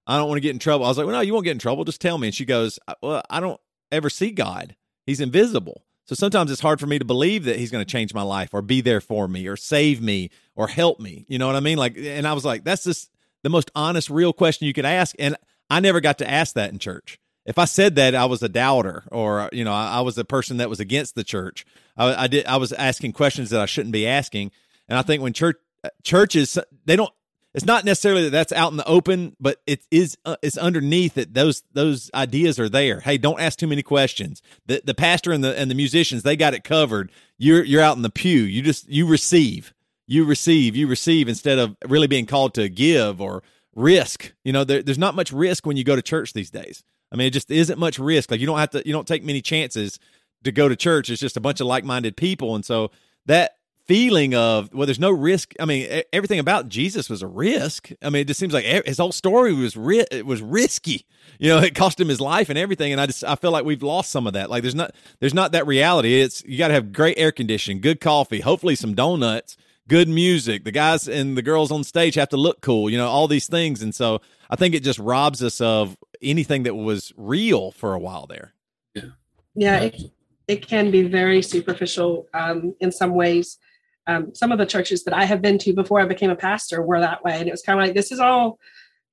I don't want to get in trouble. I was like, well, no, you won't get in trouble. Just tell me. And she goes, uh, well, I don't ever see God. He's invisible. So sometimes it's hard for me to believe that he's going to change my life or be there for me or save me or help me. You know what I mean? Like, and I was like, that's just the most honest, real question you could ask. And I never got to ask that in church. If I said that, I was a doubter, or you know, I, I was a person that was against the church. I, I did. I was asking questions that I shouldn't be asking. And I think when church uh, churches they don't it's not necessarily that that's out in the open, but it is uh, it's underneath that those those ideas are there. Hey, don't ask too many questions. The the pastor and the and the musicians they got it covered. You're you're out in the pew. You just you receive, you receive, you receive instead of really being called to give or risk. You know, there, there's not much risk when you go to church these days. I mean, it just isn't much risk. Like you don't have to you don't take many chances to go to church. It's just a bunch of like minded people, and so that feeling of well there's no risk. I mean everything about jesus was a risk. I mean it just seems like his whole story was ri- it was risky. You know (laughs) it cost him his life and everything and i just i feel like we've lost some of that. Like there's not there's not that reality. It's you got to have great air conditioning good coffee hopefully some donuts good music. The guys and the girls on stage have to look cool you know all these things and so i think it just robs us of anything that was real for a while there. Yeah yeah. it, it can be very superficial um, in some ways um, some of the churches that I have been to before I became a pastor were that way. And it was kind of like, this is all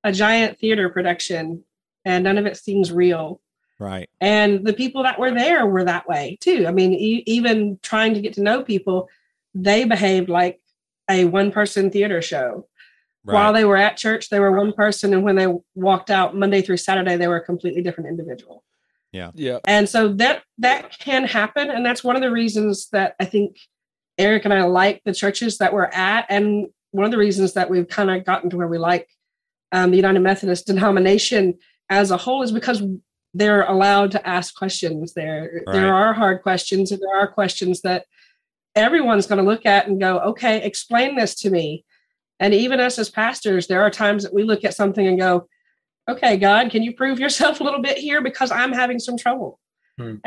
a giant theater production and none of it seems real. Right. And the people that were there were that way too. I mean, e- even trying to get to know people, they behaved like a one person theater show. Right. While they were at church, they were one person. And when they walked out Monday through Saturday, they were a completely different individual. Yeah. Yeah. And so that that can happen. And that's one of the reasons that I think Eric and I like the churches that we're at. And one of the reasons that we've kind of gotten to where we like um, the United Methodist denomination as a whole is because they're allowed to ask questions there. Right. There are hard questions, and there are questions that everyone's going to look at and go, okay, explain this to me. And even us as pastors, there are times that we look at something and go, okay, God, can you prove yourself a little bit here? Because I'm having some trouble. Hmm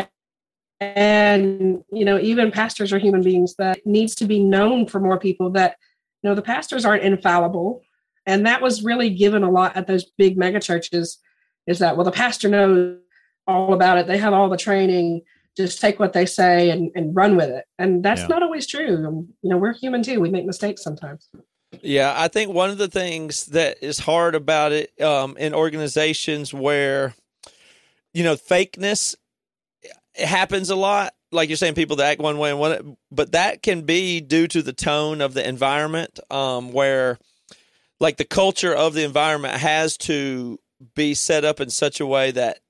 and you know even pastors are human beings that needs to be known for more people that you know the pastors aren't infallible. And that was really given a lot at those big mega churches is that well the pastor knows all about it. They have all the training. Just take what they say and, and run with it. And that's yeah. not always true. You know we're human too. We make mistakes sometimes. Yeah i think one of the things that is hard about it um, in organizations where you know fakeness it happens a lot. Like you're saying, people that act one way and one, but that can be due to the tone of the environment, um, where like the culture of the environment has to be set up in such a way that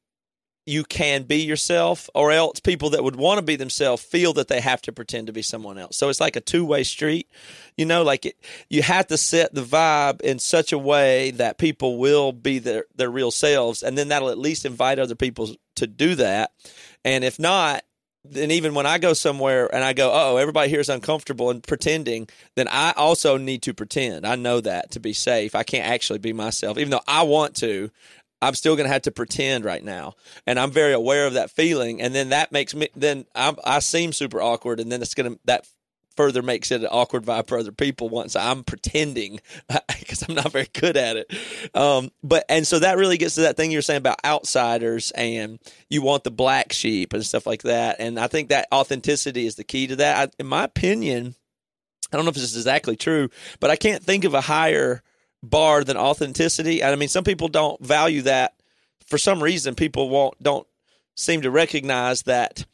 you can be yourself, or else people that would want to be themselves feel that they have to pretend to be someone else. So it's like a two way street, you know. Like it, you have to set the vibe in such a way that people will be their their real selves, and then that'll at least invite other people to do that. And if not, then even when I go somewhere and I go, oh, everybody here is uncomfortable and pretending, then I also need to pretend. I know that to be safe. I can't actually be myself, even though I want to. I'm still going to have to pretend right now, and I'm very aware of that feeling. And then that makes me then I'm, I seem super awkward, and then it's going to that further makes it an awkward vibe for other people once I'm pretending (laughs) because I'm not very good at it. Um, but and so that really gets to that thing you're saying about outsiders and you want the black sheep and stuff like that. And I think that authenticity is the key to that. I, in my opinion, I don't know if this is exactly true, but I can't think of a higher bar than authenticity. And I mean, some people don't value that for some reason. People won't don't seem to recognize that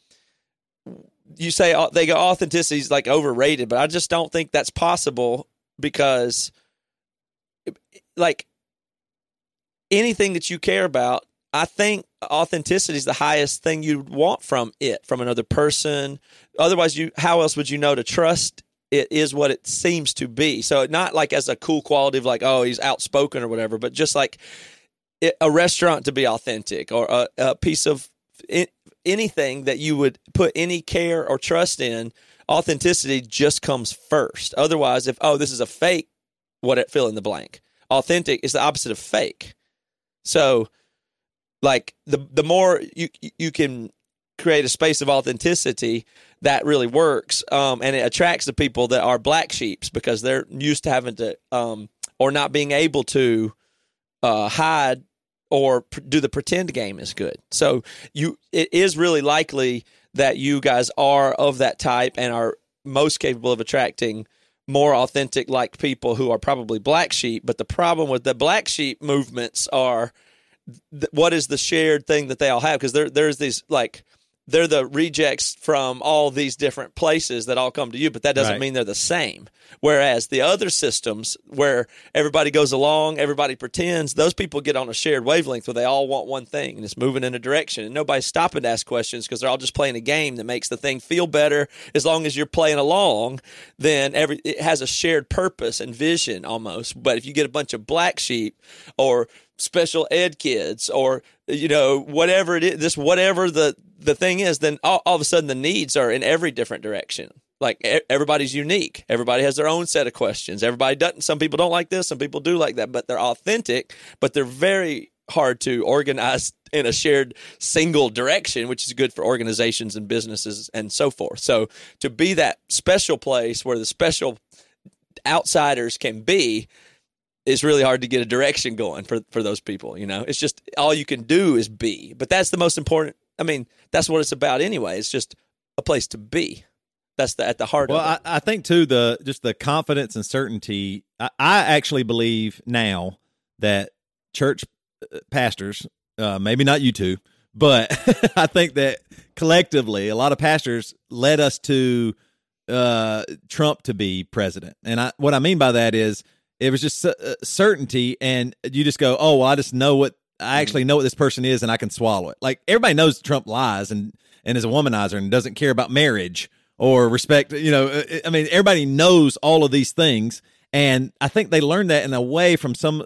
you say they go authenticity is like overrated, but I just don't think that's possible because like anything that you care about I think authenticity is the highest thing you'd want from it, from another person. Otherwise, you how else would you know to trust it is what it seems to be? So not like as a cool quality of like, oh, he's outspoken or whatever, but just like it, a restaurant to be authentic or a, a piece of anything that you would put any care or trust in. Authenticity just comes first. Otherwise, if oh, this is a fake, what it fill in the blank. Authentic is the opposite of fake. So like the the more you you can create a space of authenticity that really works um, and it attracts the people that are black sheeps because they're used to having to um, or not being able to uh, hide or pr- do the pretend game is good so you it is really likely that you guys are of that type and are most capable of attracting more authentic like people who are probably black sheep but the problem with the black sheep movements are th- what is the shared thing that they all have? Because there there's these like they're the rejects from all these different places that all come to you, but that doesn't Right. mean they're the same. Whereas the other systems where everybody goes along, everybody pretends, those people get on a shared wavelength where they all want one thing and it's moving in a direction. And nobody's stopping to ask questions because they're all just playing a game that makes the thing feel better. As long as you're playing along, then every it has a shared purpose and vision almost. But if you get a bunch of black sheep or special ed kids or you know whatever it is this whatever the the thing is then all, all of a sudden the needs are in every different direction. Like everybody's unique. Everybody has their own set of questions. Everybody doesn't some people don't like this some people do like that but they're authentic but they're very hard to organize in a shared single direction which is good for organizations and businesses and so forth. So to be that special place where the special outsiders can be it's really hard to get a direction going for for those people you know? It's just all you can do is be. But that's the most important i mean that's what it's about anyway it's just a place to be that's the at the heart Well, of it I, I think too the just the confidence and certainty. I, I actually believe now that church uh, pastors, uh, maybe not you two, but (laughs) I think that collectively, a lot of pastors led us to uh, Trump to be president. And I, what I mean by that is it was just uh, certainty, and you just go, "Oh, well, I just know what I actually know what this person is, and I can swallow it." Like everybody knows Trump lies and and is a womanizer and doesn't care about marriage or respect. You know, uh, I mean, everybody knows all of these things. And I think they learned that in a way from some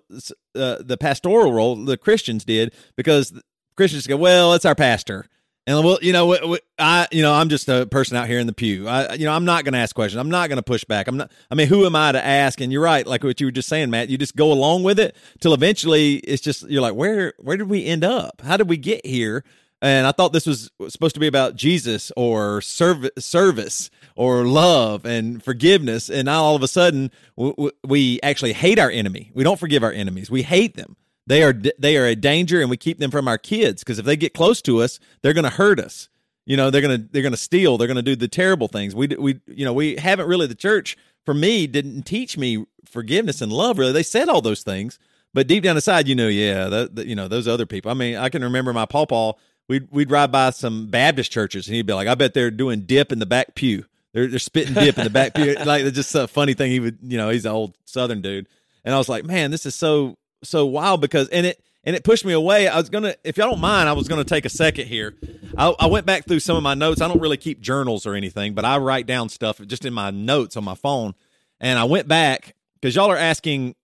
uh, the pastoral role the Christians did because Christians go, well, it's our pastor, and well, you know, I, you know, I'm just a person out here in the pew. I, you know, I'm not going to ask questions. I'm not going to push back. I'm not. I mean, who am I to ask? And you're right, like what you were just saying, Matt. You just go along with it till eventually it's just you're like, where, where did we end up? How did we get here? And I thought this was supposed to be about Jesus or serv- service or love and forgiveness. And now all of a sudden, w- w- we actually hate our enemy. We don't forgive our enemies. We hate them. They are they are a danger, and we keep them from our kids because if they get close to us, they're going to hurt us. You know, they're gonna they're gonna steal. They're gonna do the terrible things. We we you know we haven't really the church for me didn't teach me forgiveness and love. Really, they said all those things, but deep down inside, you know, yeah, that, that, you know those other people. I mean, I can remember my pawpaw. We'd we'd ride by some Baptist churches, and he'd be like, "I bet they're doing dip in the back pew. They're they're spitting dip in the back pew." (laughs) Like it's just a funny thing. He would, you know, he's an old Southern dude, and I was like, "Man, this is so so wild." Because and it and it pushed me away. I was gonna, if y'all don't mind, I was gonna take a second here. I, I went back through some of my notes. I don't really keep journals or anything, but I write down stuff just in my notes on my phone. And I went back because y'all are asking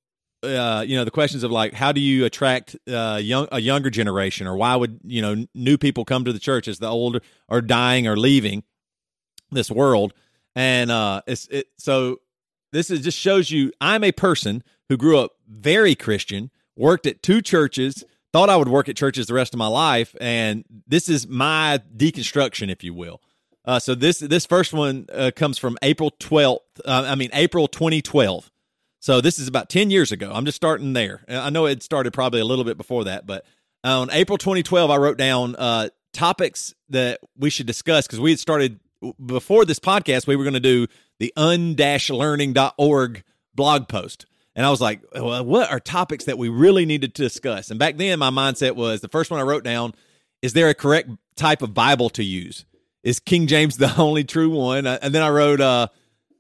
uh, you know the questions of like how do you attract uh, young a younger generation or why would you know new people come to the church as the older are dying or leaving this world and uh it's it so this is just shows you I'm a person who grew up very Christian worked at two churches thought I would work at churches the rest of my life and this is my deconstruction if you will uh, so this this first one uh, comes from April 12th uh, I mean April 2012 so this is about 10 years ago. I'm just starting there. I know it started probably a little bit before that, but on April 2012, I wrote down uh, topics that we should discuss because we had started before this podcast. We were going to do the un-learning.org blog post. And I was like, well, what are topics that we really needed to discuss? And back then, my mindset was the first one I wrote down is there a correct type of Bible to use? Is King James (laughs) the only true one? And then I wrote, uh,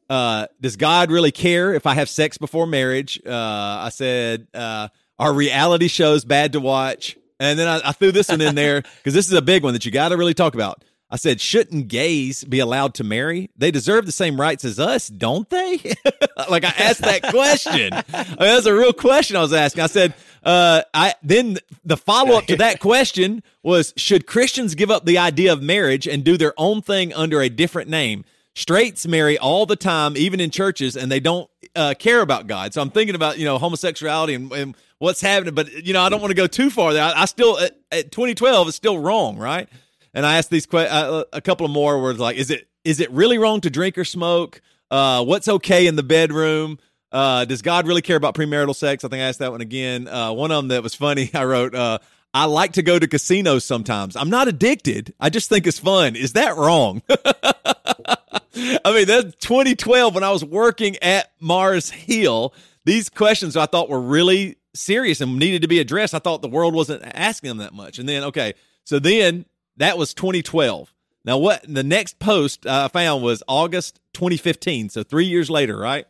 uh, does God really care if I have sex before marriage? Uh, I said, uh, are reality shows bad to watch? And then I, I threw this one in there because this is a big one that you got to really talk about. I said, shouldn't gays be allowed to marry? They deserve the same rights as us, don't they? (laughs) like I asked that question. (laughs) I mean, that's a real question I was asking. I said, uh, I then the follow up to that question was, should Christians give up the idea of marriage and do their own thing under a different name? Straights marry all the time, even in churches, and they don't uh, care about God. So I'm thinking about you know homosexuality and, and what's happening, but you know I don't want to go too far there. I, I still at, at 2012 it's still wrong, right? And I asked these que- uh, a couple of more words like, is it is it really wrong to drink or smoke? Uh, what's okay in the bedroom? Uh, does God really care about premarital sex? I think I asked that one again. Uh, one of them that was funny, (laughs) I wrote, uh, I like to go to casinos sometimes. I'm not addicted. I just think it's fun. Is that wrong? (laughs) I mean, that's 2012 when I was working at Mars Hill. These questions I thought were really serious and needed to be addressed. I thought the world wasn't asking them that much. And then, okay, so then that was 2012. Now, what the next post I found was August 2015. So three years later, right?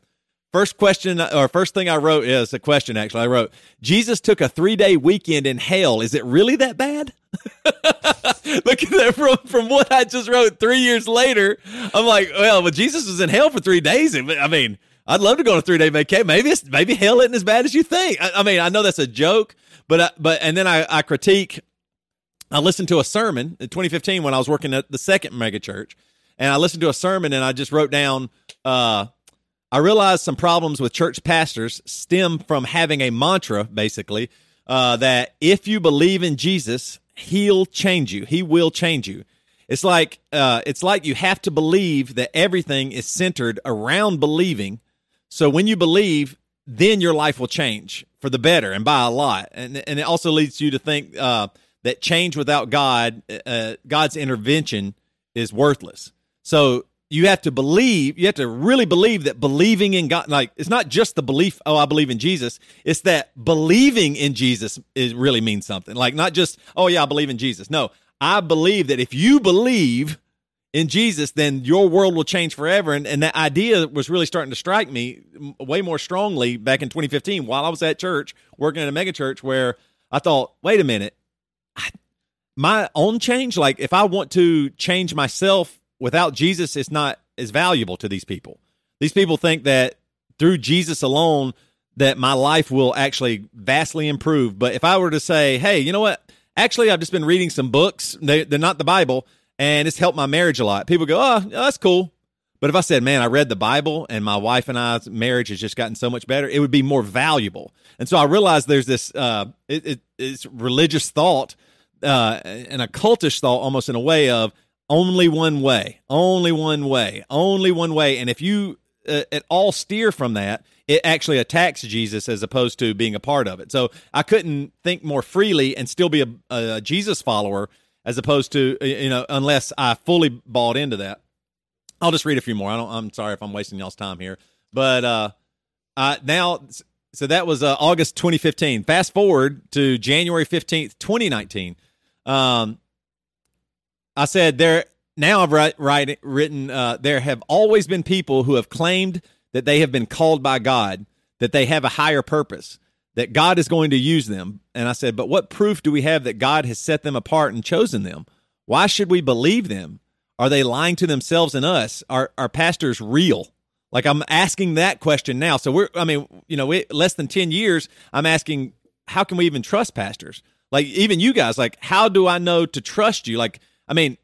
First question uh, or first thing I wrote is a question actually. I wrote, Jesus took a three day weekend in hell. Is it really that bad? (laughs) Look at that from, from what I just wrote three years later. I'm like, well, but Jesus was in hell for three days. I mean, I'd love to go on a three day vacation. Maybe it's maybe hell isn't as bad as you think. I, I mean, I know that's a joke, but I, but and then I, I critique I listened to a sermon in 2015 when I was working at the second megachurch, and I listened to a sermon and I just wrote down. Uh, I realized some problems with church pastors stem from having a mantra, basically, uh, that if you believe in Jesus, He'll change you. He will change you. It's like uh, it's like you have to believe that everything is centered around believing. So when you believe, then your life will change for the better and by a lot. And and it also leads you to think uh, that change without God, uh, God's intervention is worthless. So you have to believe, you have to really believe that believing in God, like it's not just the belief, oh, I believe in Jesus. It's that believing in Jesus is really means something. Like not just, oh yeah, I believe in Jesus. No, I believe that if you believe in Jesus, then your world will change forever. And, and that idea was really starting to strike me way more strongly back in 2015 while I was at church working at a mega church where I thought, wait a minute, my own change, like if I want to change myself without Jesus, it's not as valuable to these people. These people think that through Jesus alone, that my life will actually vastly improve. But if I were to say, hey, you know what? Actually, I've just been reading some books. They, are not the Bible, and it's helped my marriage a lot. People go, oh, that's cool. But if I said, man, I read the Bible and my wife and I's marriage has just gotten so much better, it would be more valuable. And so I realized there's this uh, it, it, it's religious thought uh, an occultish thought almost in a way of only one way, only one way, only one way. And if you uh, at all steer from that, it actually attacks Jesus as opposed to being a part of it. So I couldn't think more freely and still be a, a Jesus follower as opposed to uh, you know unless I fully bought into that. I'll just read a few more. I don't. I'm sorry if I'm wasting y'all's time here, but uh, now so that was uh, August 2015. Fast forward to January 15th, 2019. Um, I said there now I've write, write, written uh, there have always been people who have claimed that they have been called by God, that they have a higher purpose, that God is going to use them. And I said, but what proof do we have that God has set them apart and chosen them? Why should we believe them? Are they lying to themselves and us? Are are pastors real? Like I'm asking that question now. So we're I mean, you know, we, less than 10 years, I'm asking how can we even trust pastors? Like even you guys, like how do I know to trust you? Like I mean,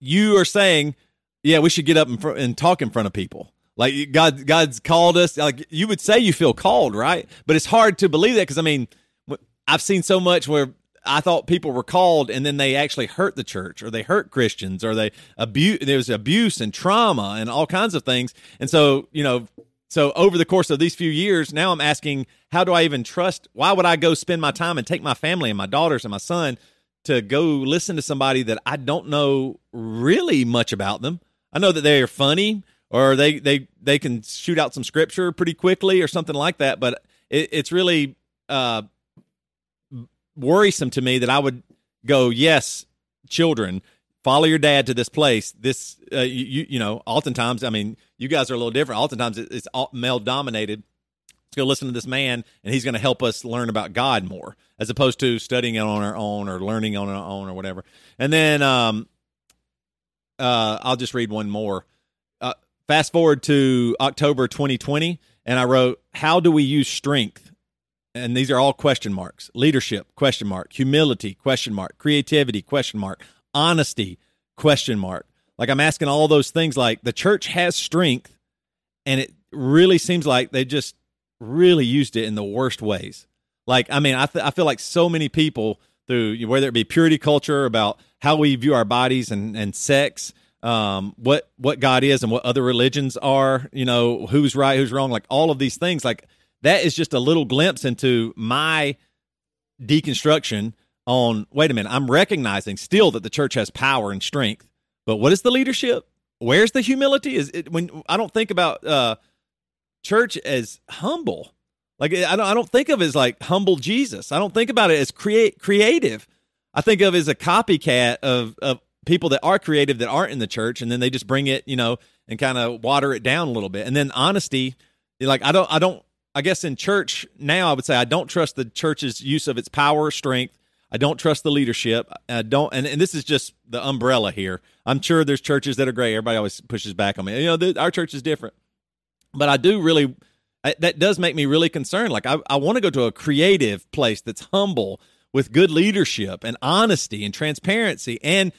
you are saying, yeah, we should get up and, fr- and talk in front of people. Like God, God's called us. Like you would say, you feel called, right? But it's hard to believe that because I mean, I've seen so much where I thought people were called and then they actually hurt the church or they hurt Christians or they abuse. There was abuse and trauma and all kinds of things. And so, you know, so over the course of these few years, now I'm asking, how do I even trust? Why would I go spend my time and take my family and my daughters and my son to go listen to somebody that I don't know really much about them? I know that they are funny or they they they can shoot out some scripture pretty quickly or something like that, but it, it's really uh, worrisome to me that I would go, yes, children, follow your dad to this place. This, uh, you, you know, oftentimes, I mean, you guys are a little different. Oftentimes, it's male dominated. Let's go listen to this man, and he's going to help us learn about God more, as opposed to studying it on our own or learning on our own or whatever. And then um, uh, I'll just read one more. Uh, fast forward to October 2020, and I wrote, "How do we use strength?" And these are all question marks: leadership, question mark; humility, question mark; creativity, question mark; honesty, question mark. Like I'm asking all those things. Like the church has strength, and it really seems like they just really used it in the worst ways. Like I mean, I th- I feel like so many people through whether it be purity culture about how we view our bodies and and sex, um, what what God is and what other religions are. You know, who's right, who's wrong. Like all of these things. Like that is just a little glimpse into my deconstruction on wait a minute i'm recognizing still that the church has power and strength but what is the leadership? Where's the humility? Is it when i don't think about uh church as humble. Like i don't i don't think of it as like humble jesus. I don't think about it as create creative. I think of as a copycat of of people that are creative that aren't in the church and then they just bring it you know and kind of water it down a little bit. And then honesty like i don't i don't I guess in church now, I would say I don't trust the church's use of its power, strength. I don't trust the leadership. I don't, and, and this is just the umbrella here. I'm sure there's churches that are great. Everybody always pushes back on me. You know, the, our church is different, but I do really. I, that does make me really concerned. Like I, I want to go to a creative place that's humble with good leadership and honesty and transparency, and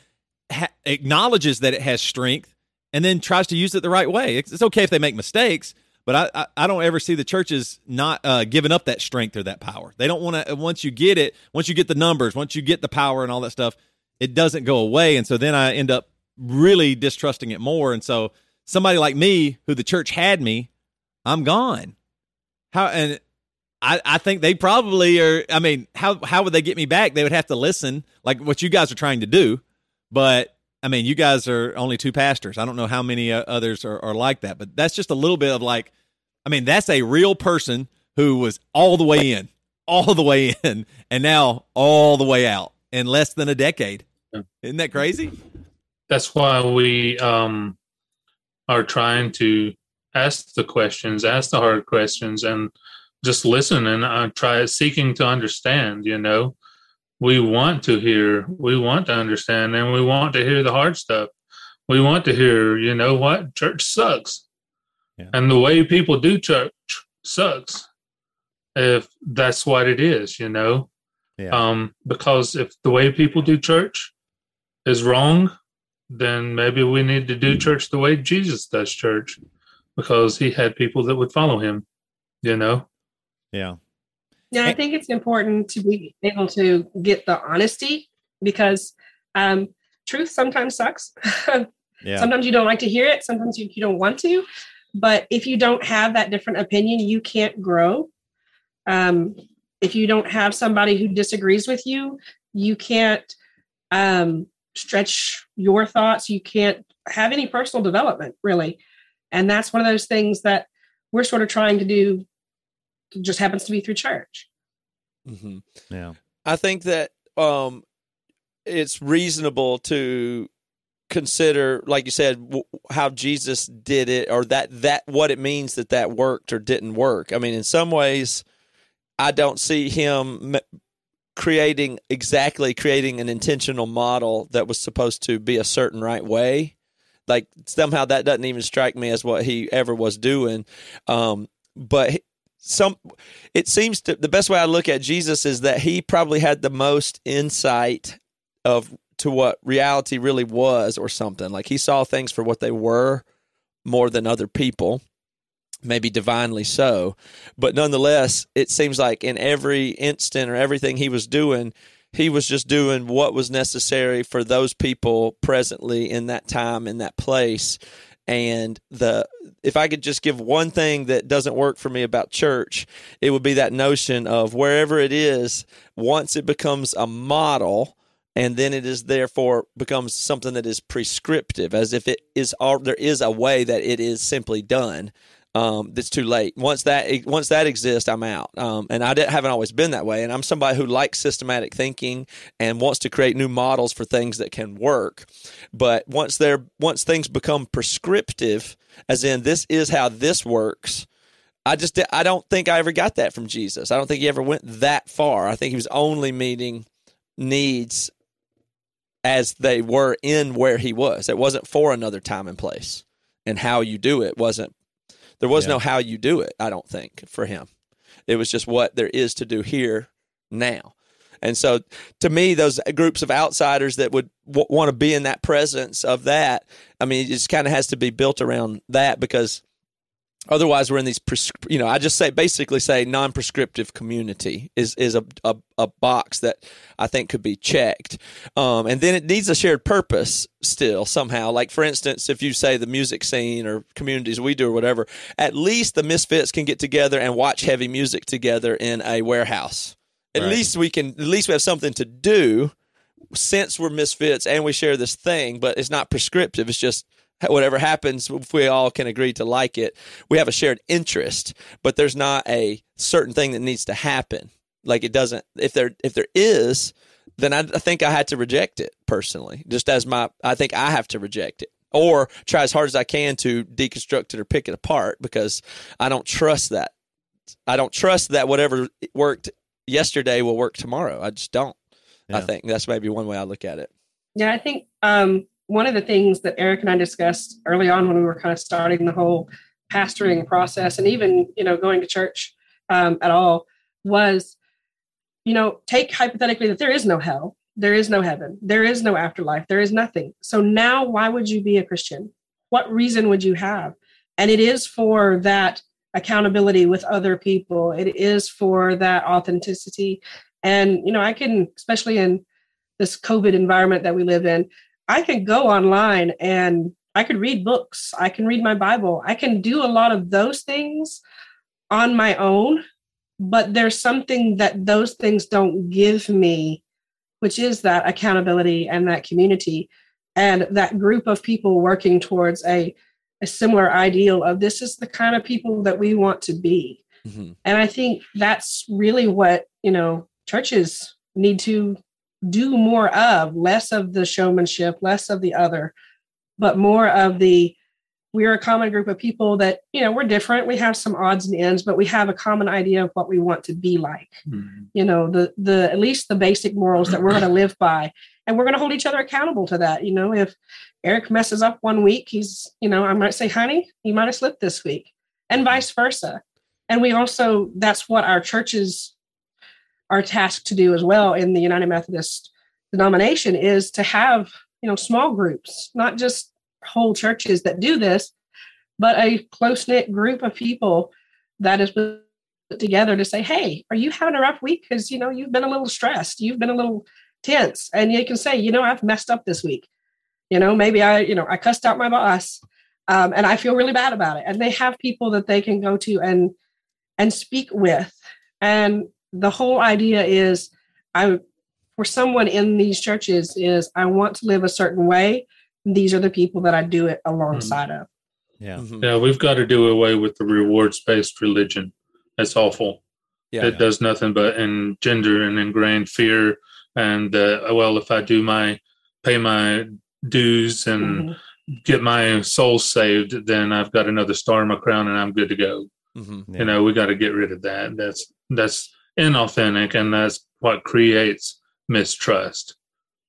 ha- acknowledges that it has strength, and then tries to use it the right way. It's, it's okay if they make mistakes, but I, I, I, don't ever see the churches not uh, giving up that strength or that power. They don't want to. Once you get it, once you get the numbers, once you get the power and all that stuff, it doesn't go away. And so then I end up really distrusting it more. And so somebody like me, who the church had me, I'm gone. How and I, I think they probably are. I mean, how how would they get me back? They would have to listen, like what you guys are trying to do. But I mean, you guys are only two pastors. I don't know how many uh, others are, are like that, but that's just a little bit of like, I mean, that's a real person who was all the way in, all the way in, and now all the way out in less than a decade. Isn't that crazy? That's why we um, are trying to ask the questions, ask the hard questions, and just listen and uh, try seeking to understand. You know, we want to hear, we want to understand, and we want to hear the hard stuff. We want to hear, you know what, church sucks. Yeah. And the way people do church sucks. If that's what it is, you know. Yeah. Um, because if the way people do church is wrong, then maybe we need to do church the way Jesus does church, because he had people that would follow him, you know. Yeah. Yeah, I think it's important to be able to get the honesty because um, truth sometimes sucks. (laughs) yeah. Sometimes you don't like to hear it. Sometimes you, you don't want to. But if you don't have that different opinion, you can't grow. Um, if you don't have somebody who disagrees with you, you can't um, stretch your thoughts. You can't have any personal development, really. And that's one of those things that we're sort of trying to do just happens to be through church. Mm-hmm. Yeah, I think that um, it's reasonable to consider, like you said, w- how Jesus did it, or that that what it means that that worked or didn't work. I mean, in some ways, I don't see him creating exactly creating an intentional model that was supposed to be a certain right way like somehow that doesn't even strike me as what he ever was doing um, but some it seems to the best way I look at Jesus is that he probably had the most insight of to what reality really was or something. Like he saw things for what they were more than other people, maybe divinely so. But nonetheless, it seems like in every instant or everything he was doing, he was just doing what was necessary for those people presently in that time in that place and the if I could just give one thing that doesn't work for me about church, it would be that notion of wherever it is, once it becomes a model, and then it is therefore becomes something that is prescriptive, as if it is all there is a way that it is simply done um, that's too late. Once that once that exists, I'm out. Um, and I haven't always been that way. And I'm somebody who likes systematic thinking and wants to create new models for things that can work. But once they're once things become prescriptive, as in this is how this works, I just I don't think I ever got that from Jesus. I don't think he ever went that far. I think he was only meeting needs as they were in where he was. It wasn't for another time and place. And how you do it wasn't there was Yeah. no how you do it, I don't think, for him. It was just what there is to do here now. And so to me, those groups of outsiders that would w- want to be in that presence of that, I mean, it just kind of has to be built around that because otherwise we're in these, pres- you know, I just say basically say non-prescriptive community is, is a, a, a box that I think could be checked. Um, and then it needs a shared purpose still somehow. Like for instance, if you say the music scene or communities we do or whatever, at least the misfits can get together and watch heavy music together in a warehouse. At Right. least we can, at least we have something to do since we're misfits and we share this thing, but it's not prescriptive. It's just whatever happens, if we all can agree to like it, we have a shared interest, but there's not a certain thing that needs to happen. Like it doesn't, if there, if there is, then I, I think I had to reject it personally, just as my, I think I have to reject it or try as hard as I can to deconstruct it or pick it apart because I don't trust that. I don't trust that whatever worked yesterday will work tomorrow. I just don't. I think that's maybe one way I look at it. Yeah, I think um, one of the things that Eric and I discussed early on when we were kind of starting the whole pastoring process and even, you know, going to church um, at all was, you know, take hypothetically that there is no hell, there is no heaven, there is no afterlife, there is nothing. So now why would you be a Christian? What reason would you have? And it is for that accountability with other people, it is for that authenticity. And, you know, I can, especially in this COVID environment that we live in, I can go online and I could read books. I can read my Bible. I can do a lot of those things on my own, but there's something that those things don't give me, which is that accountability and that community and that group of people working towards a, a similar ideal of this is the kind of people that we want to be. Mm-hmm. And I think that's really what, you know, churches need to do more of, less of the showmanship, less of the other, but more of the we're a common group of people that, you know, we're different. We have some odds and ends, but we have a common idea of what we want to be like. Mhm. You know, the the at least the basic morals that we're going to live by. And we're going to hold each other accountable to that. You know, if Eric messes up one week, he's, you know, I might say, honey, you might have slipped this week, and vice versa. And we also, that's what our churches are tasked to do as well in the United Methodist denomination is to have, you know, small groups, not just whole churches that do this, but a close knit group of people that is put together to say, hey, are you having a rough week? Because, you know, you've been a little stressed, you've been a little tense. And you can say, you know, I've messed up this week. You know, maybe I, you know, I cussed out my boss um, and I feel really bad about it. And they have people that they can go to and and speak with. And the whole idea is I for someone in these churches is I want to live a certain way. These are the people that I do it alongside of. Yeah. Mhm. Yeah, we've got to do away with the rewards based religion. That's awful. Yeah. It does nothing but engender and ingrained fear. And uh, well, if I do my pay my dues and Mhm. get my soul saved, then I've got another star in my crown and I'm good to go. Yeah. You know, we got to get rid of that. That's that's inauthentic, and that's what creates mistrust.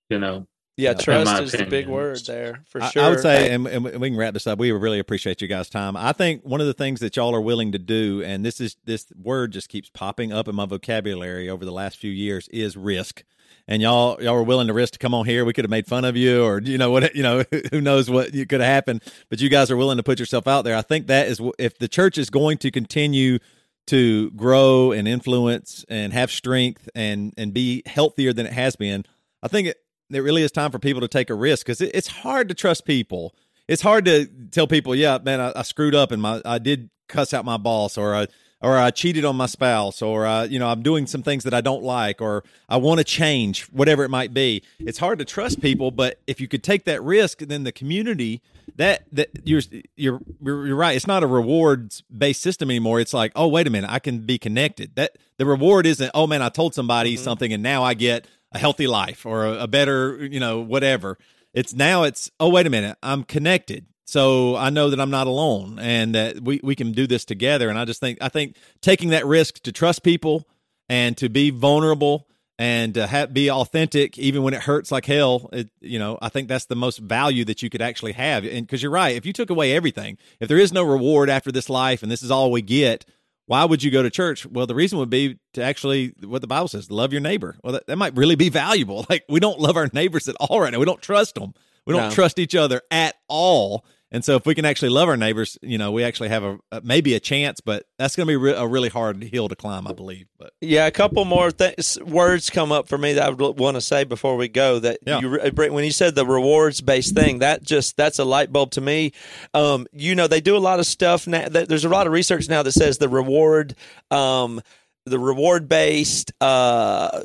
You know, Yeah, In trust my is the big word there for I, sure. I would say, and, and we can wrap this up. We really appreciate you guys' time. I think one of the things that y'all are willing to do, and this is this word just keeps popping up in my vocabulary over the last few years, is risk. And y'all, y'all were willing to risk to come on here. We could have made fun of you, or you know what, you know, (laughs) who knows what you could have happened. But you guys are willing to put yourself out there. I think that is if the church is going to continue to grow and influence and have strength and and be healthier than it has been. I think it, it really is time for people to take a risk because it, it's hard to trust people. It's hard to tell people, yeah, man, I, I screwed up and my I did cuss out my boss or I or I cheated on my spouse or I, you know I'm doing some things that I don't like or I want to change whatever it might be. It's hard to trust people, but if you could take that risk, then the community that that you're you're you're right. It's not a rewards based system anymore. It's like, oh wait a minute, I can be connected. That the reward isn't, oh man, I told somebody mm-hmm. something and now I get a healthy life or a, a better, you know, whatever. It's now it's, oh wait a minute, I'm connected so I know that I'm not alone and that we, we can do this together. And I just think I think taking that risk to trust people and to be vulnerable and uh, have, be authentic even when it hurts like hell it, you know i think that's the most value that you could actually have. And because you're right if you took away everything if there is no reward after this life and this is all we get why would you go to church? Well the reason would be to actually what the bible says love your neighbor. Well that, that might really be valuable. (laughs) Like we don't love our neighbors at all right now. We don't trust them we don't No. trust each other at all and so if we can actually love our neighbors you know we actually have a, a maybe a chance but that's going to be re- a really hard hill to climb i believe but Yeah, a couple more th- words come up for me that I would want to say before we go. That Yeah. you when you said the rewards based thing, that just that's a light bulb to me. Um, you know, they do a lot of stuff now. th- There's a lot of research now that says the reward, um, the reward based. Uh,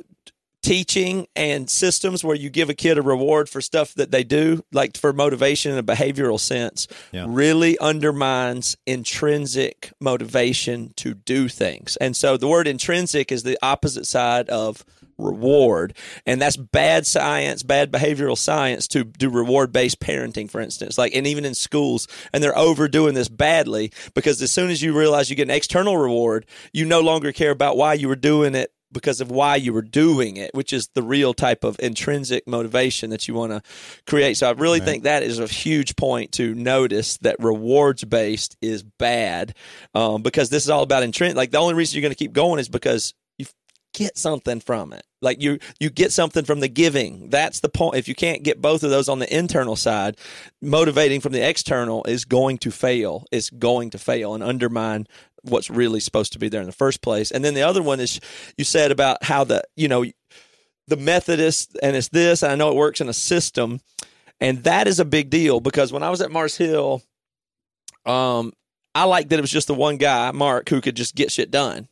teaching and systems where you give a kid a reward for stuff that they do like for motivation in a behavioral sense Yeah. really undermines intrinsic motivation to do things. And so the word intrinsic is the opposite side of reward. And that's bad science bad behavioral science to do reward based parenting for instance. Like and even in schools and they're overdoing this badly because as soon as you realize you get an external reward you no longer care about why you were doing it because of why you were doing it, which is the real type of intrinsic motivation that you want to create. So I really think that is a huge point to notice that rewards based is bad um, because this is all about intrinsic. Like the only reason you're going to keep going is because you get something from it. Like you you get something from the giving. That's the point. If you can't get both of those on the internal side, motivating from the external is going to fail. It's going to fail and undermine what's really supposed to be there in the first place. And then the other one is you said about how the you know the Methodist and it's this. And I know it works in a system, and that is a big deal because when I was at Mars Hill, um, I liked that it was just the one guy, Mark, who could just get shit done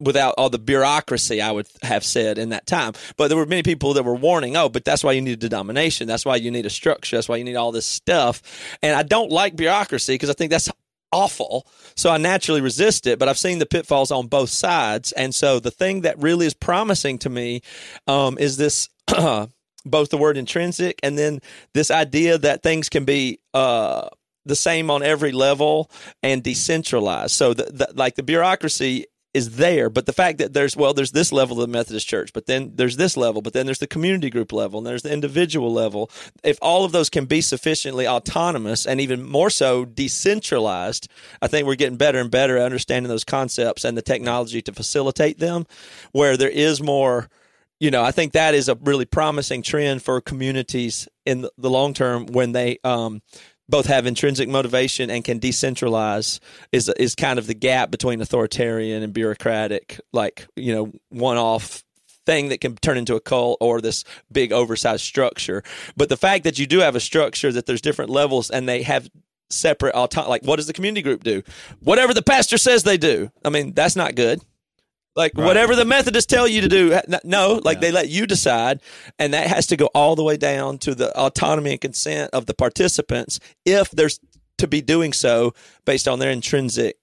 without all the bureaucracy I would have said in that time. But there were many people that were warning, oh, but that's why you need a denomination. That's why you need a structure. That's why you need all this stuff. And I don't like bureaucracy because I think that's awful. So I naturally resist it, but I've seen the pitfalls on both sides. And so the thing that really is promising to me um, is this. (clears throat) both the word intrinsic and then this idea that things can be uh, the same on every level and decentralized. So, the, the, like the bureaucracy is there, but the fact that there's well, there's this level of the Methodist Church, but then there's this level, but then there's the community group level, and there's the individual level. If all of those can be sufficiently autonomous and even more so decentralized, I think we're getting better and better at understanding those concepts and the technology to facilitate them. Where there is more you know, I think that is a really promising trend for communities in the long term when they um, both have intrinsic motivation and can decentralize. Is is kind of the gap between authoritarian and bureaucratic, like you know, one off thing that can turn into a cult or this big oversized structure. But the fact that you do have a structure that there's different levels and they have separate auto- like what does the community group do? Whatever the pastor says they do. I mean, that's not good. Like Right. whatever the Methodists tell you to do, no, like Yeah. they let you decide, and that has to go all the way down to the autonomy and consent of the participants if there's to be doing so based on their intrinsic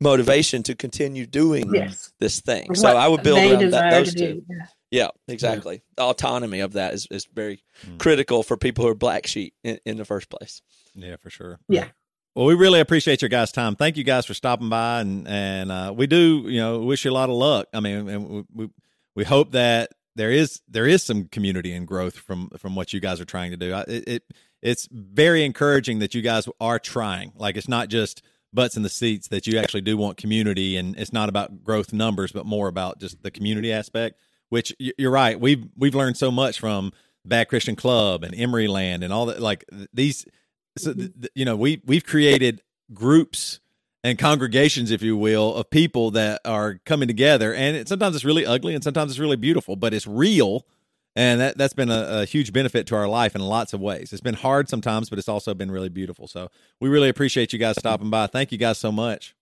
motivation to continue doing Yes. this thing. So I would build they around that, those two. do. Yeah. Yeah, exactly. The autonomy of that is, is very Mm. critical for people who are black sheep in, in the first place. Yeah, for sure. Yeah. Well, we really appreciate your guys' time. Thank you guys for stopping by, and and uh, we do, you know, wish you a lot of luck. I mean, we, we hope that there is there is some community and growth from from what you guys are trying to do. It, it it's very encouraging that you guys are trying. Like it's not just butts in the seats that you actually do want community, and it's not about growth numbers, but more about just the community aspect. Which you're right. We've we've learned so much from Bad Christian Club and Emery Land and all that. Like these so mm-hmm. th- th- you know we we've created groups and congregations if you will of people that are coming together. And it, sometimes it's really ugly and sometimes it's really beautiful but it's real. And that that's been a, a huge benefit to our life in lots of ways. It's been hard sometimes but it's also been really beautiful. So we really appreciate you guys stopping by. Thank you guys so much